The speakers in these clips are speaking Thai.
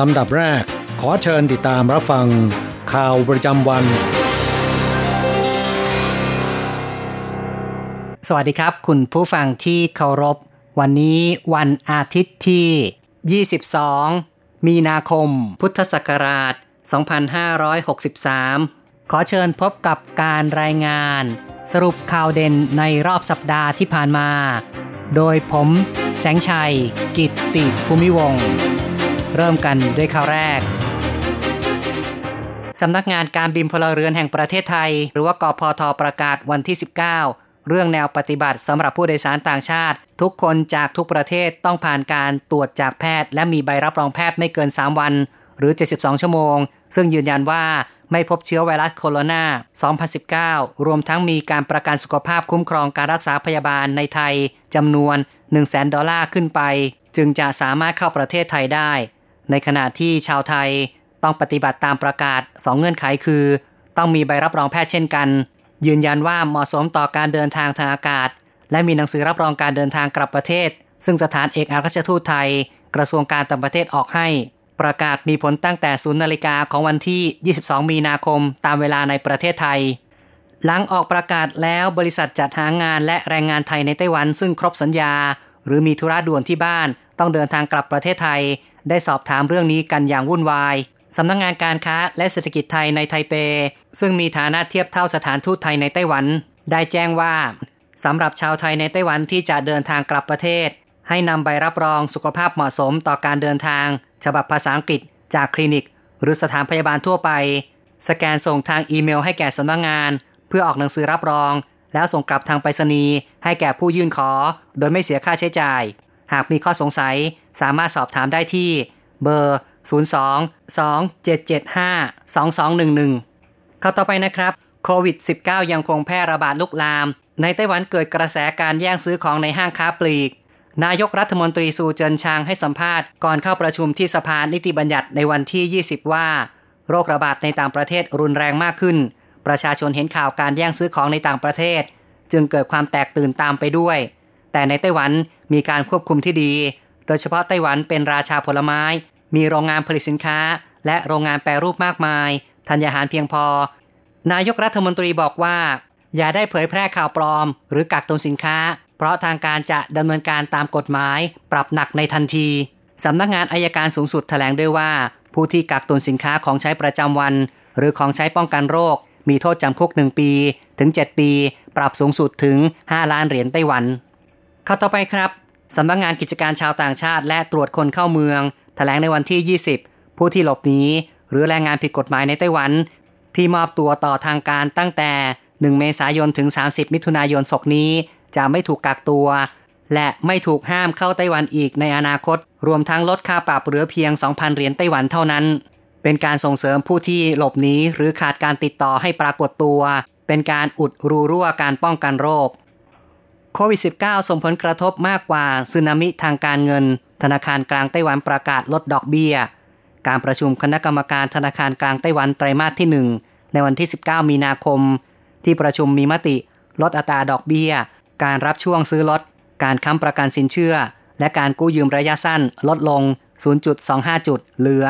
ลำดับแรก ขอเชิญติดตามรับฟัง ข่าวประจำวัน สวัสดีครับ คุณผู้ฟังที่เคารพ วันนี้วันอาทิตย์ที่ 22 มีนาคม พุทธศักราช 2563 ขอเชิญพบกับการรายงาน สรุปข่าวเด่นในรอบสัปดาห์ที่ผ่านมา โดยผม แสงชัย กิตติภูมิวงศ์ เริ่มกันด้วยข่าวแรกสำนักงานการบินพลเรือนแห่งประเทศไทย หรือว่ากพทประกาศวันที่ 19 เรื่องแนวปฏิบัติสำหรับผู้โดยสารต่างชาติ ทุกคนจากทุกประเทศต้องผ่านการตรวจจากแพทย์ และมีใบรับรองแพทย์ไม่เกิน 3 วัน หรือ 72 ชั่วโมง ซึ่งยืนยันว่าไม่พบเชื้อไวรัสโคโรนา 2019 รวมทั้งมีการประกันสุขภาพคุ้มครองการรักษาพยาบาลในไทยจำนวน 100,000 ดอลลาร์ขึ้นไป จึงจะสามารถเข้าประเทศไทยได้ ในขณะที่ชาวไทยต้องปฏิบัติตามประกาศ 2 เงื่อนไขคือ ต้องมีใบรับรองแพทย์เช่นกัน ยืนยันว่าเหมาะสมต่อการเดินทางทางอากาศ และมีหนังสือรับรองการเดินทางกลับประเทศ ซึ่งสถานเอกอัครราชทูตไทย กระทรวงการต่างประเทศออกให้ ประกาศมีผลตั้งแต่0นาฬิกาของวันที่ 22 มีนาคมตามเวลาในประเทศไทย หลังออกประกาศแล้วบริษัทจัดหางานและแรงงานไทยในไต้หวันซึ่งครบสัญญา หรือมีธุระด่วนที่บ้าน ต้องเดินทางกลับประเทศไทย ได้สอบถามเรื่องนี้กันอย่างวุ่นวายสำนักงงานการค้าและเศรษฐกิจไทยในไทเป ซึ่งมีฐานะเทียบเท่าสถานทูตไทยในไต้หวัน ได้แจ้งว่าสำหรับชาวไทยในไต้หวันที่จะเดินทางกลับประเทศ ให้นำใบรับรองสุขภาพเหมาะสมต่อการเดินทาง ฉบับภาษาอังกฤษ จากคลินิก หรือสถานพยาบาลทั่วไป สแกนส่งทางอีเมลให้แก่สำนักงงาน เพื่อออกหนังสือรับรอง แล้วส่งกลับทางไปรษณีย์ให้แก่ผู้ยื่นขอ โดยไม่เสียค่าใช้จ่าย หากมีข้อสงสัย สามารถสอบถามได้ที่เบอร์ 02-2775-2211 เข้าต่อไปนะครับโควิด -19 ยังคงแพร่ระบาดลุกลาม ในไต้หวันเกิดกระแสการแย่งซื้อของในห้างค้าปลีก นายกรัฐมนตรีซูเจินชางให้สัมภาษณ์ก่อนเข้าประชุมที่สภานิติบัญญัติในวันที่ 20 ว่า โรคระบาดในต่างประเทศรุนแรงมากขึ้น ประชาชนเห็นข่าวการแย่งซื้อของในต่างประเทศ จึงเกิดความแตกตื่นตามไปด้วย แต่ในไต้หวันมีการควบคุมที่ดี โดยเฉพาะไต้หวันเป็นราชาผลไม้ มีโรงงานผลิตสินค้า และโรงงานแปรรูปมากมาย ธัญญาหารเพียงพอ นายกรัฐมนตรีบอกว่า อย่าได้เผยแพร่ข่าวปลอม หรือกักตุนสินค้า เพราะทางการจะดำเนินการตามกฎหมาย ปรับหนักในทันทีสำนักงานอายการสูงสุดแถลงด้วยว่า ผู้ที่กักตุนสินค้าของใช้ประจำวัน หรือของใช้ป้องกันโรค มีโทษจำคุก 1 ปี ถึง 7 ปี ปรับสูงสุดถึง 5 ล้านเหรียญไต้หวันข้าต่อไปครับ สำนักงานกิจการชาวต่างชาติ และตรวจคนเข้าเมืองแถลงในวันที่ 20 ผู้ที่หลบหนีหรือแรงงานผิดกฎหมายในไต้หวัน ที่มอบตัวต่อทางการตั้งแต่ 1 เมษายนถึง 30 มิถุนายนศกนี้ จะไม่ถูกกักตัว และไม่ถูกห้ามเข้าไต้หวันอีกในอนาคต รวมทั้งลดค่าปรับเหลือเพียง 2,000 เหรียญไต้หวันเท่านั้น เป็นการส่งเสริมผู้ที่หลบหนีหรือขาดการติดต่อให้ปรากฏตัว เป็นการอุดรูรั่วการป้องกันโรค โควิด -19 ส่งผลกระทบมากกว่าสึนามิทางการเงิน ธนาคารกลางไต้หวันประกาศลดดอกเบี้ย การประชุมคณะกรรมการธนาคารกลางไต้หวันไตรมาสที่ 1 ในวันที่ 19 มีนาคม ที่ประชุมมีมติ ลดอัตราดอกเบี้ย การรับช่วงซื้อลด การค้ำประกันสินเชื่อ และการกู้ยืมระยะสั้นลดลง 0.25 จุด เหลือ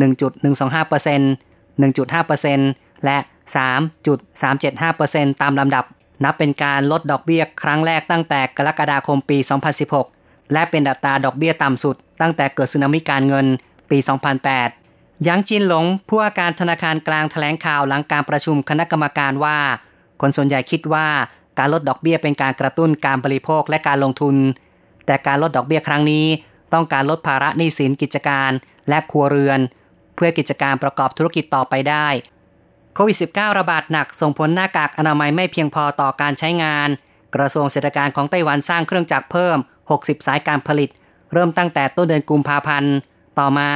1.125% 1.5%และ 3.375%ตามลำดับ นับเป็นการลดดอกเบี้ยครั้งแรกตั้งแต่กรกฎาคมปี 2016 และเป็นอัตราดอกเบี้ยต่ำสุด ตั้งแต่เกิดสึนามิการเงินปี 2008ยางจินหลงผู้ว่าการธนาคารกลางแถลงข่าวหลังการประชุมคณะกรรมการว่า คนส่วนใหญ่คิดว่าการลดดอกเบี้ยเป็นการกระตุ้นการบริโภคและการลงทุน แต่การลดดอกเบี้ยครั้งนี้ ต้องการลดภาระหนี้สินกิจการและครัวเรือน เพื่อกิจการประกอบธุรกิจต่อไปได้ โควิด -19 ระบาดหนักส่งผลหน้ากากอนามัยไม่เพียงพอต่อการใช้งาน กระทรวงเศรษฐกิจของไต้หวันสร้างเครื่องจักรเพิ่ม 60 สายการผลิต เริ่มตั้งแต่ต้นเดือนกุมภาพันธ์ ต่อมา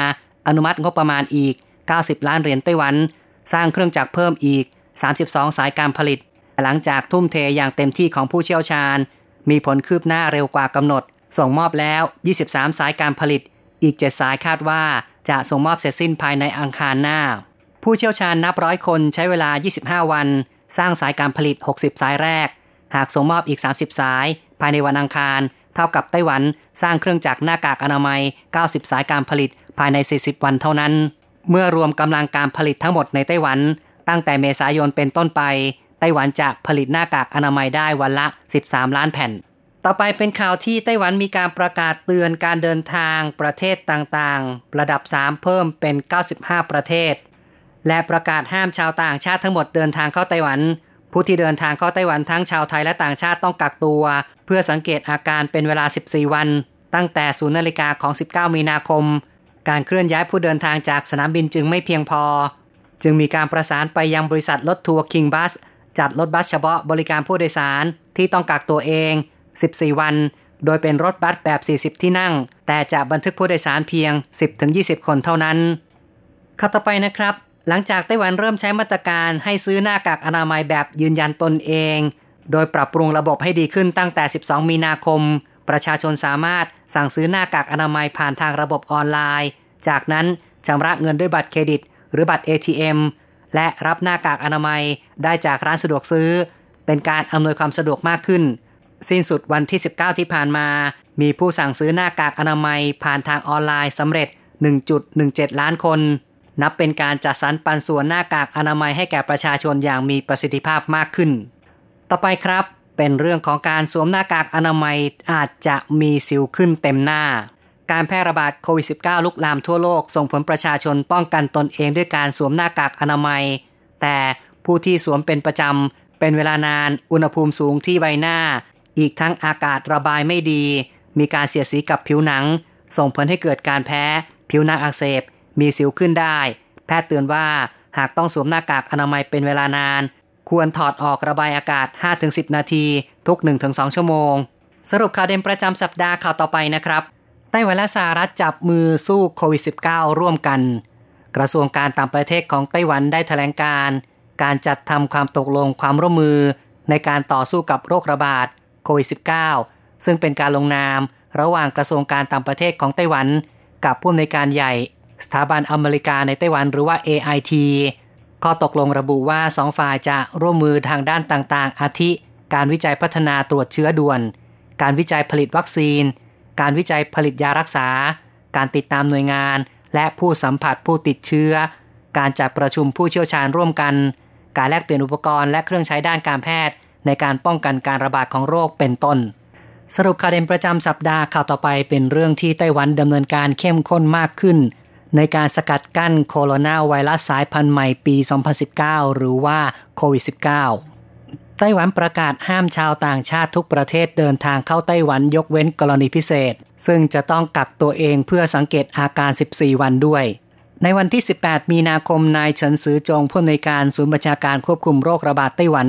อนุมัติงบประมาณอีก 90 ล้านเหรียญไต้หวัน สร้างเครื่องจักรเพิ่มอีก 32 สายการผลิต หลังจากทุ่มเทอย่างเต็มที่ของผู้เชี่ยวชาญ มีผลคืบหน้าเร็วกว่ากำหนด ส่งมอบแล้ว 23 สายการผลิต อีก 7 สายคาดว่าจะส่งมอบเสร็จสิ้นภายในอังคารหน้า ผู้เชี่ยวชาญนับร้อยคนใช้เวลา 25 วัน สร้างสายการผลิต 60 สายแรก หากส่งมอบอีก 30 สาย ภายในวันอังคาร เท่ากับไต้หวันสร้างเครื่องจักรหน้ากากอนามัย 90 สายการผลิตภายใน 40 วันเท่านั้น เมื่อรวมกำลังการผลิตทั้งหมดในไต้หวัน ตั้งแต่เมษายนเป็นต้นไป ไต้หวันจะผลิตหน้ากากอนามัยได้วันละ 13 ล้านแผ่น ต่อไปเป็นข่าวที่ไต้หวันมีการประกาศเตือนการเดินทางประเทศต่างๆ ระดับ 3 เพิ่มเป็น 95 ประเทศ และประกาศห้ามชาวต่างชาติทั้งหมดเดินทางเข้าไต้หวัน ผู้ที่เดินทางเข้าไต้หวันทั้งชาวไทยและต่างชาติต้องกักตัว เพื่อสังเกตอาการเป็นเวลา 14 วัน ตั้งแต่0นาฬิกาของ 19 มีนาคม การเคลื่อนย้ายผู้เดินทางจากสนามบินจึงไม่เพียงพอ จึงมีการประสานไปยังบริษัทรถทัวร์คิงบัสจัดรถบัสเฉพาะบริการผู้โดยสารที่ต้องกักตัวเอง 14 วัน โดยเป็นรถบัสแบบ 40 ที่นั่ง แต่จะบันทึกผู้โดยสารเพียง 10-20 คนเท่านั้นข้าต่อไปนะครับ หลังจากไต้หวันเริ่มใช้มาตรการให้ซื้อหน้ากากอนามัยแบบยืนยันตนเอง โดยปรับปรุงระบบให้ดีขึ้นตั้งแต่ 12 มีนาคม ประชาชนสามารถสั่งซื้อหน้ากากอนามัยผ่านทางระบบออนไลน์ จากนั้นชำระเงินด้วยบัตรเครดิต หรือบัตร ATM และรับหน้ากากอนามัยได้จากร้านสะดวกซื้อ เป็นการอำนวยความสะดวกมากขึ้น สิ้นสุดวันที่ 19 ที่ผ่านมา มีผู้สั่งซื้อหน้ากากอนามัยผ่านทางออนไลน์สำเร็จ 1.17 ล้านคน นับเป็นการจัดสรรปันส่วนหน้ากากอนามัยให้แก่ประชาชนอย่างมีประสิทธิภาพมากขึ้น ต่อไปครับเป็นเรื่องของการสวมหน้ากากอนามัยอาจจะมีสิวขึ้นเต็มหน้า การแพร่ระบาดโควิด -19 ลุกลามทั่วโลกส่งผลประชาชนป้องกันตนเองด้วยการสวมหน้ากากอนามัย แต่ผู้ที่สวมเป็นประจำเป็นเวลานาน อุณหภูมิสูงที่ใบหน้า อีกทั้งอากาศระบายไม่ดี มีการเสียดสีกับผิวหนัง ส่งผลให้เกิดการแพ้ ผิวหนังอักเสบ มีสิวขึ้นได้ แพทย์เตือนว่าหากต้องสวมหน้ากากอนามัยเป็นเวลานาน ควรถอดออกระบายอากาศ 5-10 นาทีทุก 1-2 ชั่วโมง สรุปข่าวเด่นประจำสัปดาห์ข่าวต่อไปนะครับไต้หวันและสหรัฐจับมือสู้โควิด -19 ร่วมกัน กระทรวงการต่างประเทศของไต้หวันได้แถลงการ การจัดทำความตกลงความร่วมมือ ในการต่อสู้กับโรคระบาดโควิด -19 ซึ่งเป็นการลงนาม ระหว่างกระทรวงการต่างประเทศของไต้หวัน กับผู้อำนวยการใหญ่ สถาบันอเมริกาในไต้หวันหรือว่า AIT ข้อตกลงระบุว่าสองฝ่ายจะร่วมมือทางด้านต่างๆ อาทิ การวิจัยพัฒนาตรวจเชื้อด่วน การวิจัยผลิตวัคซีน การวิจัยผลิตยารักษา การติดตามหน่วยงาน และผู้สัมผัสผู้ติดเชื้อ การจัดประชุมผู้เชี่ยวชาญร่วมกัน การแลกเปลี่ยนอุปกรณ์และเครื่องใช้ด้านการแพทย์ ในการป้องกันการระบาดของโรคเป็นต้น สรุปข่าวเด่นประจำสัปดาห์ข่าวต่อไปเป็นเรื่องที่ไต้หวันดำเนินการเข้มข้นมากขึ้น ในการสกัดกั้นโคโรนาไวรัสสายพันธุ์ใหม่ปี 2019 หรือว่าโควิด -19 ไต้หวันประกาศห้ามชาวต่างชาติทุกประเทศเดินทางเข้าไต้หวันยกเว้นกรณีพิเศษ ซึ่งจะต้องกักตัวเองเพื่อสังเกตอาการ 14 วันด้วย ในวันที่ 18 มีนาคมนายเฉินซือจงผู้อำนวยการศูนย์บัญชาการควบคุมโรคระบาดไต้หวัน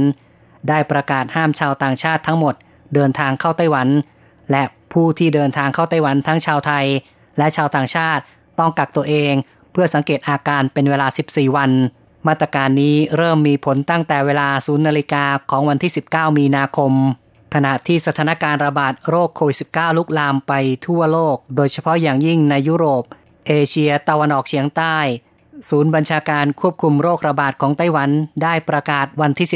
ได้ประกาศห้ามชาวต่างชาติทั้งหมด เดินทางเข้าไต้หวัน และผู้ที่เดินทางเข้าไต้หวันทั้งชาวไทย และชาวต่างชาติ ต้องกักตัวเอง เพื่อสังเกตอาการเป็นเวลา 14 วัน มาตรการนี้เริ่มมีผลตั้งแต่เวลา0นาฬิกาของวันที่ 19 มีนาคม ขณะที่สถานการณ์ระบาดโรคโควิด -19 ลุกลามไปทั่วโลก โดยเฉพาะอย่างยิ่งในยุโรป เอเชียตะวันออกเฉียงใต้ ศูนย์บัญชาการควบคุมโรคระบาดของไต้หวันได้ประกาศวันที่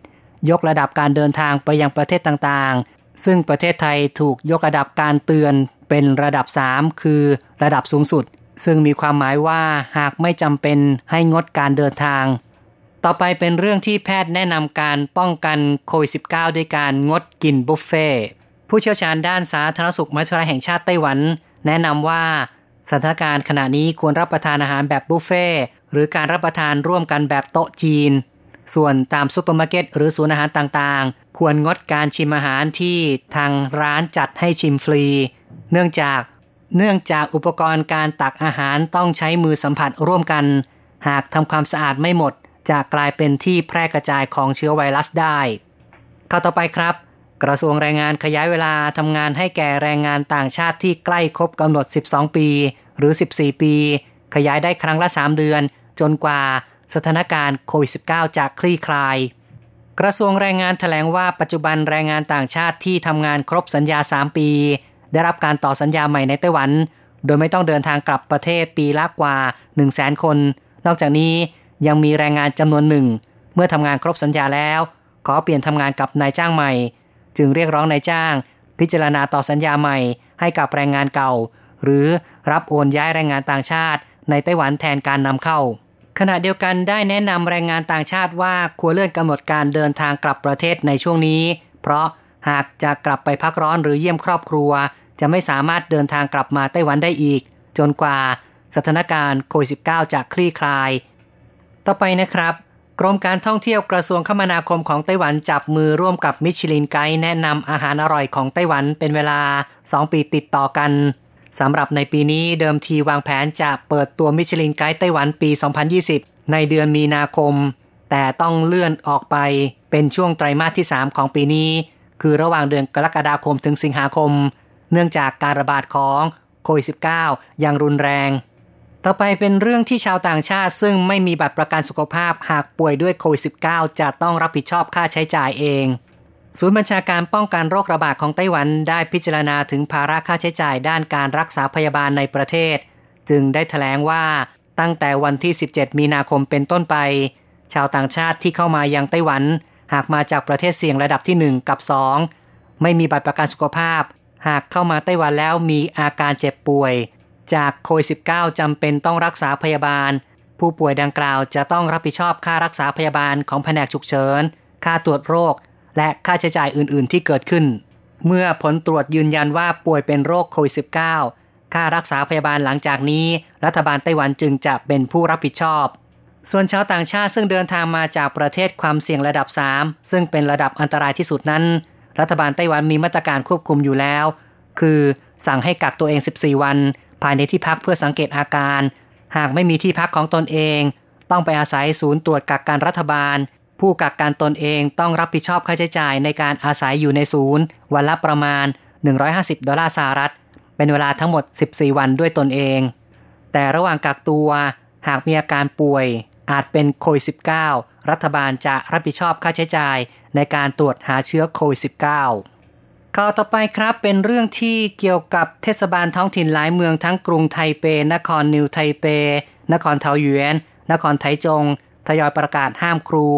17 ยกระดับการเดินทางไปยังประเทศต่างๆ ซึ่งประเทศไทยถูกยกระดับการเตือนเป็นระดับ 3 คือระดับสูงสุด ซึ่งมีความหมายว่าหากไม่จำเป็นให้งดการเดินทาง ต่อไปเป็นเรื่องที่แพทย์แนะนำการป้องกันโควิด -19 ด้วยการงดกินบุฟเฟ่ผู้เชี่ยวชาญด้านสาธารณสุขมหาวิทยาลัยแห่งชาติไต้หวัน แนะนำว่าสถานการณ์ขณะนี้ควรรับประทานอาหารแบบบุฟเฟ่หรือการรับประทานร่วมกันแบบโต๊ะจีน ส่วนตามซุปเปอร์มาร์เก็ตหรือศูนย์อาหารต่างๆ ควรงดการชิมอาหารที่ทางร้านจัดให้ชิมฟรี เนื่องจาก เนื่องจากอุปกรณ์การตักอาหารต้องใช้มือสัมผัสร่วมกัน หากทำความสะอาดไม่หมด จะกลายเป็นที่แพร่กระจายของเชื้อไวรัสได้ข่าวต่อไปครับ กระทรวงแรงงานขยายเวลาทำงานให้แก่แรงงานต่างชาติที่ใกล้ครบกำหนด 12 ปี หรือ 14 ปี ขยายได้ครั้งละ 3 เดือน จนกว่าสถานการณ์โควิด -19 จะคลี่คลาย กระทรวงแรงงานถแถลงว่าปัจจุบันแรงงานต่างชาติที่ทำงานครบสัญญา 3 ปี ได้รับการต่อสัญญาใหม่ในไต้หวัน โดยไม่ต้องเดินทางกลับประเทศปีละกว่า 1 0 0 0 0แสนคน นอกจากนี้ยังมีแรงงานจำนวนหนึ่ง เมื่อทำงานครบสัญญาแล้ว ขอเปลี่ยนทำงานกับนายจ้างใหม่ จึงเรียกร้องนายจ้าง พิจารณาต่อสัญญาใหม่ ให้กับแรงงานเก่า หรือรับโอนย้ายแรงงานต่างชาติ ในไต้หวันแทนการนำเข้า ขณะเดียวกันได้แนะนำแรงงานต่างชาติว่าควรเลื่อนกำหนดการเดินทางกลับประเทศในช่วงนี้ เพราะหากจะกลับไปพักร้อนหรือเยี่ยมครอบครัว จะไม่สามารถเดินทางกลับมาไต้หวันได้อีก จนกว่าสถานการณ์โควิด -19 จะคลี่คลาย ต่อไปนะครับ กรมการท่องเที่ยวกระทรวงคมนาคมของไต้หวันจับมือร่วมกับมิชลินไกด์แนะนำอาหารอร่อยของไต้หวันเป็นเวลา 2 ปีติดต่อกันสำหรับในปีนี้เดิมทีวางแผนจะเปิดตัวมิชลินไกด์ไต้หวันปี 2020 ในเดือนมีนาคม แต่ต้องเลื่อนออกไปเป็นช่วงไตรมาสที่ 3 ของปีนี้ คือระหว่างเดือนกรกฎาคมถึงสิงหาคม เนื่องจากการระบาดของโควิด -19 อย่างรุนแรง ต่อไปเป็นเรื่องที่ชาวต่างชาติ ซึ่งไม่มีบัตรประกันสุขภาพหากป่วยด้วยโควิด -19 จะต้องรับผิดชอบค่าใช้จ่ายเอง ศูนย์บัญชาการป้องกันโรคระบาดของไต้หวันได้พิจารณาถึงภาระค่าใช้จ่ายด้านการรักษาพยาบาลในประเทศ จึงได้ถแถลงว่าตั้งแต่วันที่ 17 มีนาคมเป็นต้นไป ชาวต่างชาติที่เข้ามายังไต้หวัน หากมาจากประเทศเสี่ยงระดับที่ 1 กับ 2 ไม่มีบัตรประกันสุขภาพ หากเข้ามาไต้หวันแล้วมีอาการเจ็บป่วย จากโควิด -19 จำเป็นต้องรักษาพยาบาล ผู้ป่วยดังกล่าวจะต้องรับผิดชอบค่ารักษาพยาบาลของแผนกฉุกเฉิน ค่าตรวจโรค และค่าใช้จ่ายอื่น ๆ ที่เกิดขึ้น เมื่อผลตรวจยืนยันว่าป่วยเป็นโรคโควิด -19 ค่ารักษาพยาบาลหลังจากนี้ รัฐบาลไต้หวันจึงจะเป็นผู้รับผิดชอบส่วนชาวต่างชาติซึ่งเดินทางมาจากประเทศความเสี่ยงระดับ 3 ซึ่งเป็นระดับอันตรายที่สุดนั้น รัฐบาลไต้หวันมีมาตรการควบคุมอยู่แล้ว คือสั่งให้กักตัวเอง 14 วัน ภายในที่พักเพื่อสังเกตอาการ หากไม่มีที่พักของตนเอง ต้องไปอาศัยศูนย์ตรวจกักการรัฐบาล ผู้กักการตนเองต้องรับผิดชอบค่าใช้จ่ายในการอาศัยอยู่ในศูนย์ วันละประมาณ 150 ดอลลาร์สหรัฐ เป็นเวลาทั้งหมด 14 วันด้วยตนเอง แต่ระหว่างกักตัวหากมีอาการป่วย อาจเป็นโควิด -19 รัฐบาลจะรับผิดชอบค่าใช้จ่าย ในการตรวจหาเชื้อโควิด -19 ข่าวต่อไปครับเป็นเรื่องที่เกี่ยวกับเทศบาลท้องถิ่นหลายเมืองทั้งกรุงไทเป นครนิวไทเป นครเทาหยวน นครไทจง ทยอยประกาศห้ามครู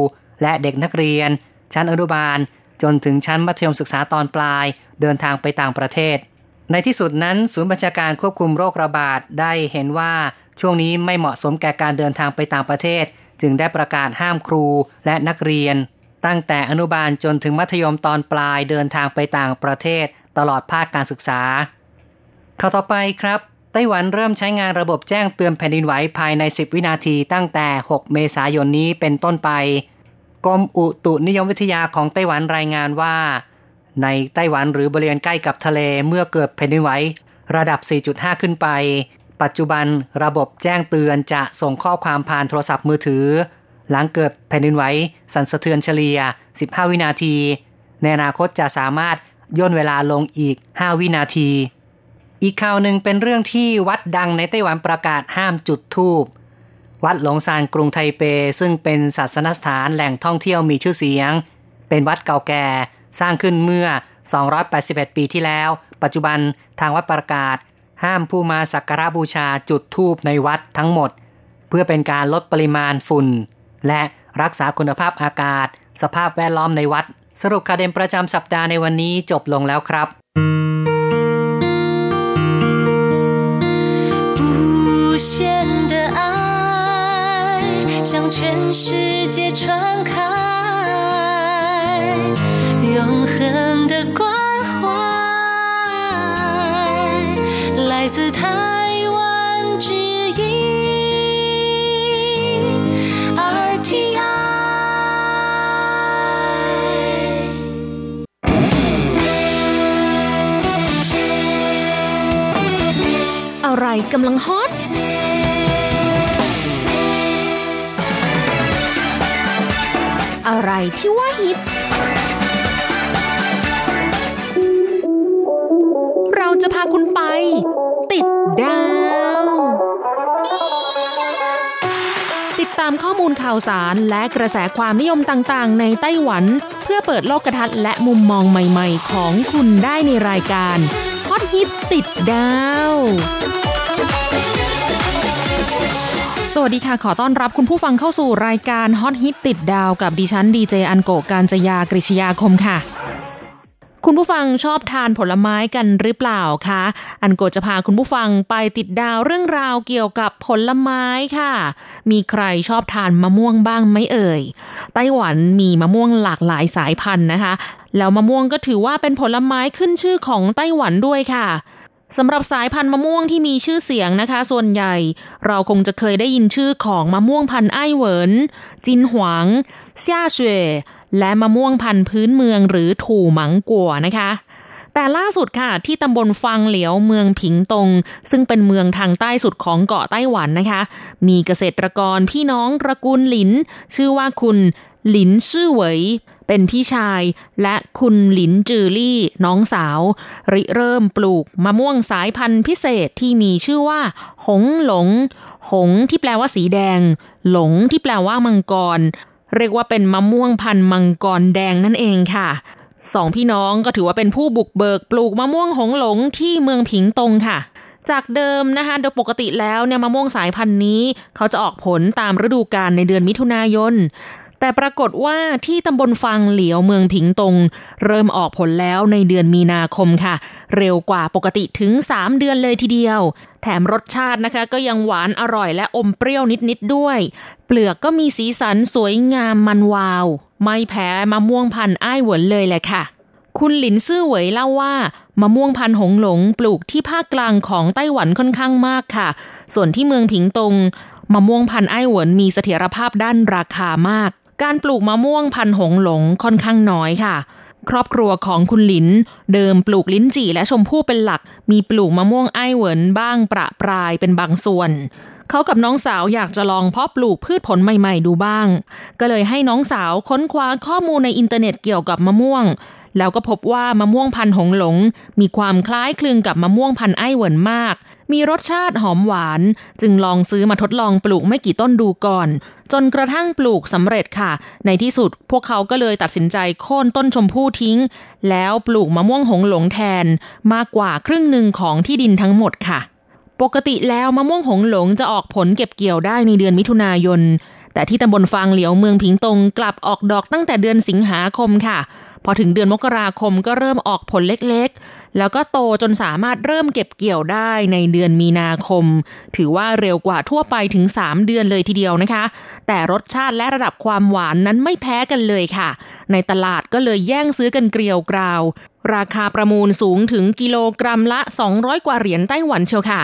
และเด็กนักเรียน ชั้นอนุบาล จนถึงชั้นมัธยมศึกษาตอนปลาย เดินทางไปต่างประเทศ ในที่สุดนั้น ศูนย์บัญชาการควบคุมโรคระบาดได้เห็นว่าช่วงนี้ไม่เหมาะสมแก่การเดินทางไปต่างประเทศ จึงได้ประกาศห้ามครูและนักเรียน ตั้งแต่อนุบาลจนถึงมัธยมตอนปลายเดินทางไปต่างประเทศตลอดภาคการศึกษาข่าวต่อไปครับ ไต้หวันเริ่มใช้งานระบบแจ้งเตือนแผ่นดินไหวภายใน 10 วินาทีตั้งแต่ 6 เมษายนนี้เป็นต้นไป กรมอุตุนิยมวิทยาของไต้หวันรายงานว่า ในไต้หวันหรือบริเวณใกล้กับทะเลเมื่อเกิดแผ่นดินไหวระดับ 4.5 ขึ้นไป ปัจจุบันระบบแจ้งเตือนจะส่งข้อความผ่านโทรศัพท์มือถือ หลังเกิดแผ่นดินไหวสั่นสะเทือนเฉลี่ย 15 วินาที ในอนาคตจะสามารถย่นเวลาลงอีก 5 วินาที อีกข่าวหนึ่งเป็นเรื่องที่วัดดังในไต้หวันประกาศห้ามจุดธูป วัดหลงซานกรุงไทเป ซึ่งเป็นศาสนสถานแหล่งท่องเที่ยวมีชื่อเสียง เป็นวัดเก่าแก่สร้างขึ้นเมื่อ 281 ปีที่แล้ว ปัจจุบันทางวัดประกาศ ห้ามผู้มาสักการะบูชาจุดธูปในวัดทั้งหมด เพื่อเป็นการลดปริมาณฝุ่น และรักษาคุณภาพอากาศ สภาพแวดล้อมในวัด สรุปคาเดมประจำสัปดาห์ในวันนี้จบลงแล้วครับ限的爱向全世界传开，永恒的关怀来自台 กำลังฮอตอะไรที่ว่าฮิต เราจะพาคุณไป ติดดาว ติดตามข้อมูลข่าวสารและกระแสความนิยมต่างๆ ในไต้หวัน เพื่อเปิดโลกทัศน์และมุมมองใหม่ ๆ ของคุณได้ในรายการฮอตฮิตติดดาว สวัสดีค่ะ ขอต้อนรับคุณผู้ฟังเข้าสู่รายการฮอตฮิตติดดาวกับดิฉันดีเจอันโกการจยากริชยาคมค่ะ คุณผู้ฟังชอบทานผลไม้กันหรือเปล่าคะ อันโกจะพาคุณผู้ฟังไปติดดาวเรื่องราวเกี่ยวกับผลไม้ค่ะ มีใครชอบทานมะม่วงบ้างไหมเอ่ย ไต้หวันมีมะม่วงหลากหลายสายพันธุ์นะคะ แล้วมะม่วงก็ถือว่าเป็นผลไม้ขึ้นชื่อของไต้หวันด้วยค่ะ สำหรับสายพันธุ์มะม่วงที่มีชื่อเสียงนะคะ ส่วนใหญ่ เราคงจะเคยได้ยินชื่อของมะม่วงพันธุ์ไอ้เหวินจินหวางเซ่าเฉวและมะม่วงพันธุ์พื้นเมืองหรือถูหมังกัวนะคะ แต่ล่าสุดค่ะที่ตำบลฟังเหลียวเมืองผิงตง ซึ่งเป็นเมืองทางใต้สุดของเกาะไต้หวันนะคะ มีเกษตรกรพี่น้องตระกูลหลิน ชื่อว่าคุณหลินชื่อเหวย เป็นพี่ชายและคุณหลินจือลี่น้องสาว ริเริ่มปลูกมะม่วงสายพันธุ์พิเศษที่มีชื่อว่า หงหลง หงที่แปลว่าสีแดง หลงที่แปลว่ามังกร เรียกว่าเป็นมะม่วงพันธุ์มังกรแดงนั่นเองค่ะสองพี่น้องก็ถือว่าเป็นผู้บุกเบิกปลูกมะม่วงหงหลงที่เมืองผิงตงค่ะจากเดิมนะคะโดยปกติแล้วเนี่ยมะม่วงสายพันธุ์นี้ เขาจะออกผลตามฤดูกาลในเดือนมิถุนายน แต่ปรากฏว่าที่ตำบลฟังเหลียวเมืองผิงตง เริ่มออกผลแล้วในเดือนมีนาคมค่ะ เร็วกว่าปกติถึง 3 เดือนเลยทีเดียว แถมรสชาตินะคะ ก็ยังหวานอร่อยและอมเปรี้ยวนิดๆด้วย เปลือกก็มีสีสันสวยงามมันวาว ไม่แพ้มะม่วงพันธุ์อ้ายหวนเลยแหละค่ะ คุณหลินซื่อเหวยเล่าว่ามะม่วงพันธุ์หงหลงปลูกที่ภาคกลางของไต้หวันค่อนข้างมากค่ะ ส่วนที่เมืองผิงตงมะม่วงพันธุ์ไอ้หวนมีเสถียรภาพด้านราคามาก การปลูกมะม่วงพันหงหลงค่อนข้างน้อยค่ะ ครอบครัวของคุณหลิน เดิมปลูกลิ้นจี่และชมพู่เป็นหลัก มีปลูกมะม่วงไอ้เหวินบ้างประปรายเป็นบางส่วน เขากับน้องสาวอยากจะลองเพาะปลูกพืชผลใหม่ๆดูบ้าง ก็เลยให้น้องสาวค้นคว้าข้อมูลในอินเทอร์เน็ตเกี่ยวกับมะม่วง แล้วก็พบว่ามะม่วงพันหงหลง มีความคล้ายคลึงกับมะม่วงพันไอ้เหวินมาก มีรสชาติหอมหวาน จึงลองซื้อมาทดลองปลูกไม่กี่ต้นดูก่อน จนกระทั่งปลูกสำเร็จค่ะ ในที่สุดพวกเขาก็เลยตัดสินใจโค่นต้นชมพู่ทิ้ง แล้วปลูกมะม่วงหงหลงแทน มากกว่าครึ่งหนึ่งของที่ดินทั้งหมดค่ะ ปกติแล้วมะม่วงหงหลงจะออกผลเก็บเกี่ยวได้ในเดือนมิถุนายน แต่ที่ตำบลฟางเหลียวเมืองผิงตงกลับออกดอกตั้งแต่เดือนสิงหาคมค่ะ พอถึงเดือนมกราคมก็เริ่มออกผลเล็กๆ แล้วก็โตจนสามารถเริ่มเก็บเกี่ยวได้ในเดือนมีนาคม ถือว่าเร็วกว่าทั่วไปถึง 3 เดือนเลยทีเดียวนะคะ แต่รสชาติและระดับความหวานนั้นไม่แพ้กันเลยค่ะ ในตลาดก็เลยแย่งซื้อกันเกลียวกราว ราคาประมูลสูงถึงกิโลกรัมละ 200 กว่าเหรียญไต้หวันเชียวค่ะ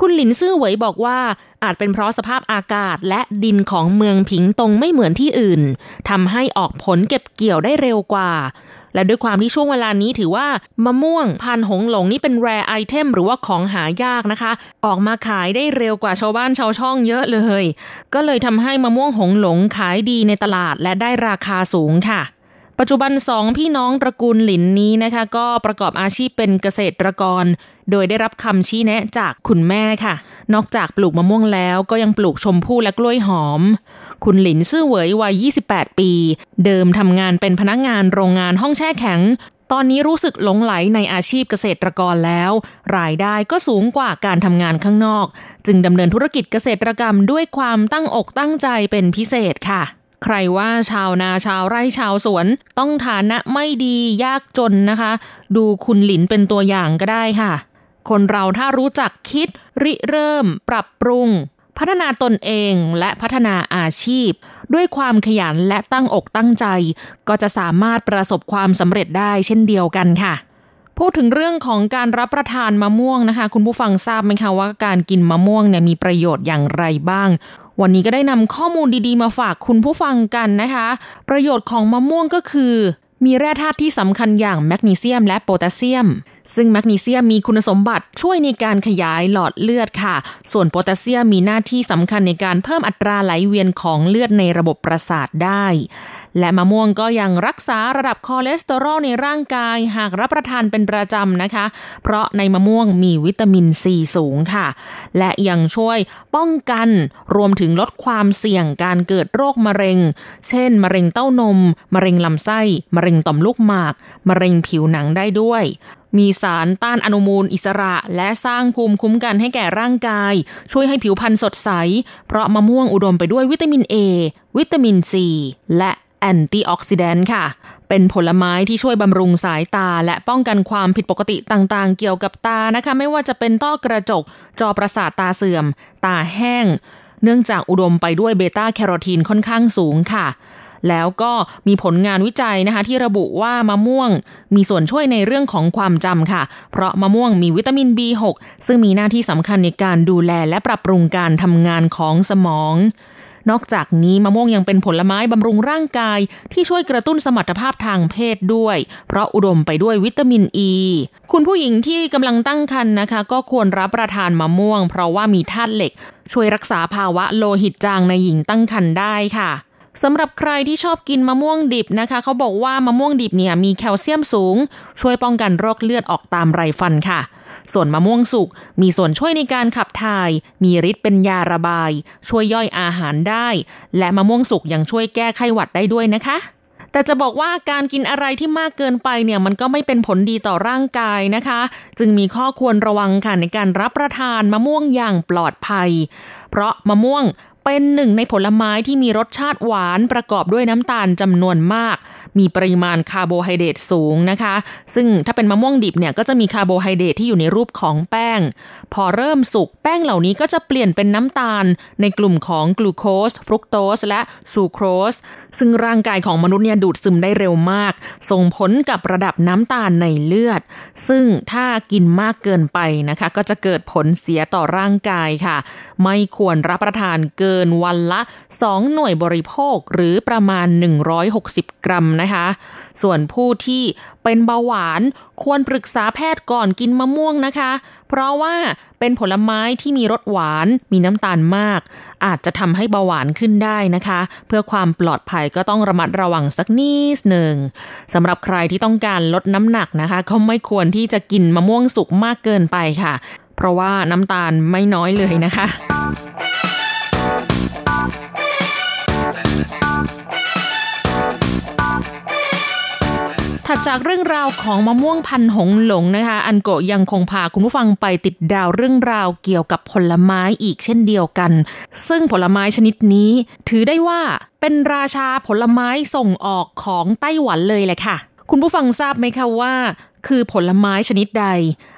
คุณหลินซื่อเหวยบอกว่าอาจเป็นเพราะสภาพอากาศและดินของเมืองผิงตงไม่เหมือนที่อื่นทำให้ออกผลเก็บเกี่ยวได้เร็วกว่า และด้วยความที่ช่วงเวลานี้ถือว่ามะม่วงพันหงหลงนี่เป็นแรไอเทมหรือว่าของหายากนะคะ ออกมาขายได้เร็วกว่าชาวบ้านชาวช่องเยอะเลย ก็เลยทำให้มะม่วงหงหลงขายดีในตลาดและได้ราคาสูงค่ะ ปัจจุบันสองพี่น้องตระกูลหลินนี้นะคะ ก็ประกอบอาชีพเป็นเกษตรกร โดยได้รับคำชี้แนะจากคุณแม่ค่ะ นอกจากปลูกมะม่วงแล้วก็ยังปลูกชมพู่และกล้วยหอม คุณหลินซื่อเหวยวัย 28 ปี เดิมทำงานเป็นพนักงานโรงงานห้องแช่แข็ง ตอนนี้รู้สึกหลงไหลในอาชีพเกษตรกรแล้ว รายได้ก็สูงกว่าการทำงานข้างนอก จึงดำเนินธุรกิจเกษตรกรรมด้วยความตั้งอกตั้งใจเป็นพิเศษค่ะ ใครว่าชาวนาชาวไร่ชาวสวน ต้องฐานะไม่ดียากจนนะคะ ดูคุณหลินเป็นตัวอย่างก็ได้ค่ะ คนเราถ้ารู้จักคิด ริเริ่ม ปรับปรุง พัฒนาตนเองและพัฒนาอาชีพ ด้วยความขยันและตั้งอกตั้งใจ ก็จะสามารถประสบความสำเร็จได้เช่นเดียวกันค่ะ พูดถึงเรื่องของการรับประทานมะม่วงนะคะ คุณผู้ฟังทราบไหมคะว่าการกินมะม่วงเนี่ยมีประโยชน์อย่างไรบ้าง วันนี้ก็ได้นำข้อมูลดีๆ มาฝากคุณผู้ฟังกันนะคะ ประโยชน์ของมะม่วงก็คือ มีแร่ธาตุที่สำคัญอย่างแมกนีเซียมและโพแทสเซียม ซึ่งแมกนีเซียมมีคุณสมบัติช่วยในการขยายหลอดเลือดค่ะ ส่วนโพแทสเซียมมีหน้าที่สำคัญในการเพิ่มอัตราไหลเวียนของเลือดในระบบประสาทได้ และมะม่วงก็ยังรักษาระดับคอเลสเตอรอลในร่างกายหากรับประทานเป็นประจำนะคะ เพราะในมะม่วงมีวิตามินซีสูงค่ะ และยังช่วยป้องกันรวมถึงลดความเสี่ยงการเกิดโรคมะเร็ง เช่น มะเร็งเต้านม มะเร็งลำไส้ มะเร็งต่อมลูกหมาก มะเร็งผิวหนังได้ด้วยมีสารต้านอนุมูลอิสระ และสร้างภูมิคุ้มกันให้แก่ร่างกาย ช่วยให้ผิวพรรณสดใส เพราะมะม่วงอุดมไปด้วยวิตามิน A วิตามิน C และแอนตี้ออกซิแดนต์ค่ะ เป็นผลไม้ที่ช่วยบำรุงสายตา และป้องกันความผิดปกติต่างๆ เกี่ยวกับตานะคะ ไม่ว่าจะเป็นต้อกระจก จอประสาทตาเสื่อม ตาแห้ง เนื่องจากอุดมไปด้วยเบต้าแคโรทีนค่อนข้างสูงค่ะ แล้วก็มีผลงานวิจัยนะคะที่ระบุว่ามะม่วงมีส่วนช่วยในเรื่องของความจำค่ะ เพราะมะม่วงมีวิตามิน B6 ซึ่งมีหน้าที่สำคัญในการดูแลและปรับปรุงการทำงานของสมองนอกจากนี้มะม่วงยังเป็นผลไม้บำรุงร่างกาย ที่ช่วยกระตุ้นสมรรถภาพทางเพศด้วย เพราะอุดมไปด้วยวิตามินอ e. ีคุณผู้หญิงที่กำลังตั้งครรภ์นะคะ ก็ควรรับประทานมะม่วง เพราะว่ามีธาตุเหล็ก ช่วยรักษาภาวะโลหิตจางในหญิงตั้งครรภ์ได้ค่ะ สำหรับใครที่ชอบกินมะม่วงดิบนะคะ เขาบอกว่ามะม่วงดิบเนี่ยมีแคลเซียมสูง ช่วยป้องกันโรคเลือดออกตามไรฟันค่ะ ส่วนมะม่วงสุกมีส่วนช่วยในการขับถ่าย มีฤทธิ์เป็นยาระบาย ช่วยย่อยอาหารได้ และมะม่วงสุกยังช่วยแก้ไขหวัดได้ด้วยนะคะแต่จะบอกว่าการกินอะไรที่มากเกินไปเนี่ยมันก็ไม่เป็นผลดีต่อร่างกายนะคะ จึงมีข้อควรระวังค่ะในการรับประทานมะม่วงอย่างปลอดภัย เพราะมะม่วง เป็นหนึ่งในผลไม้ที่มีรสชาติหวานประกอบด้วยน้ำตาลจำนวนมากมีปริมาณคาร์โบไฮเดรตสูงนะคะ ซึ่งถ้าเป็นมะม่วงดิบเนี่ยก็จะมีคาร์โบไฮเดรตที่อยู่ในรูปของแป้ง พอเริ่มสุกแป้งเหล่านี้ก็จะเปลี่ยนเป็นน้ำตาล ในกลุ่มของกลูโคสฟรุกโตสและซูโครสซึ่งร่างกายของมนุษย์เนี่ยดูดซึมได้เร็วมาก ส่งผลกับระดับน้ำตาลในเลือด ซึ่งถ้ากินมากเกินไปนะคะ ก็จะเกิดผลเสียต่อร่างกายค่ะ ไม่ควรรับประทานเกินวันละ 2 หน่วยบริโภคหรือประมาณ 160 กรัมนะคะ ส่วนผู้ที่เป็นเบาหวานควรปรึกษาแพทย์ก่อนกินมะม่วงนะคะ เพราะว่าเป็นผลไม้ที่มีรสหวานมีน้ำตาลมาก อาจจะทำให้เบาหวานขึ้นได้นะคะ เพื่อความปลอดภัยก็ต้องระมัดระวังสักนิดหนึ่งสำหรับใครที่ต้องการลดน้ำหนักนะคะ ก็ไม่ควรที่จะกินมะม่วงสุกมากเกินไปค่ะ เพราะว่าน้ำตาลไม่น้อยเลยนะคะ ถัดจากเรื่องราวของมะม่วงพันหงหลงนะคะ อันโกยังคงพาคุณผู้ฟังไปติดดาวเรื่องราวเกี่ยวกับผลไม้อีกเช่นเดียวกัน ซึ่งผลไม้ชนิดนี้ถือได้ว่าเป็นราชาผลไม้ส่งออกของไต้หวันเลยแหละค่ะ คุณผู้ฟังทราบไหมคะว่า คือผลไม้ชนิดใด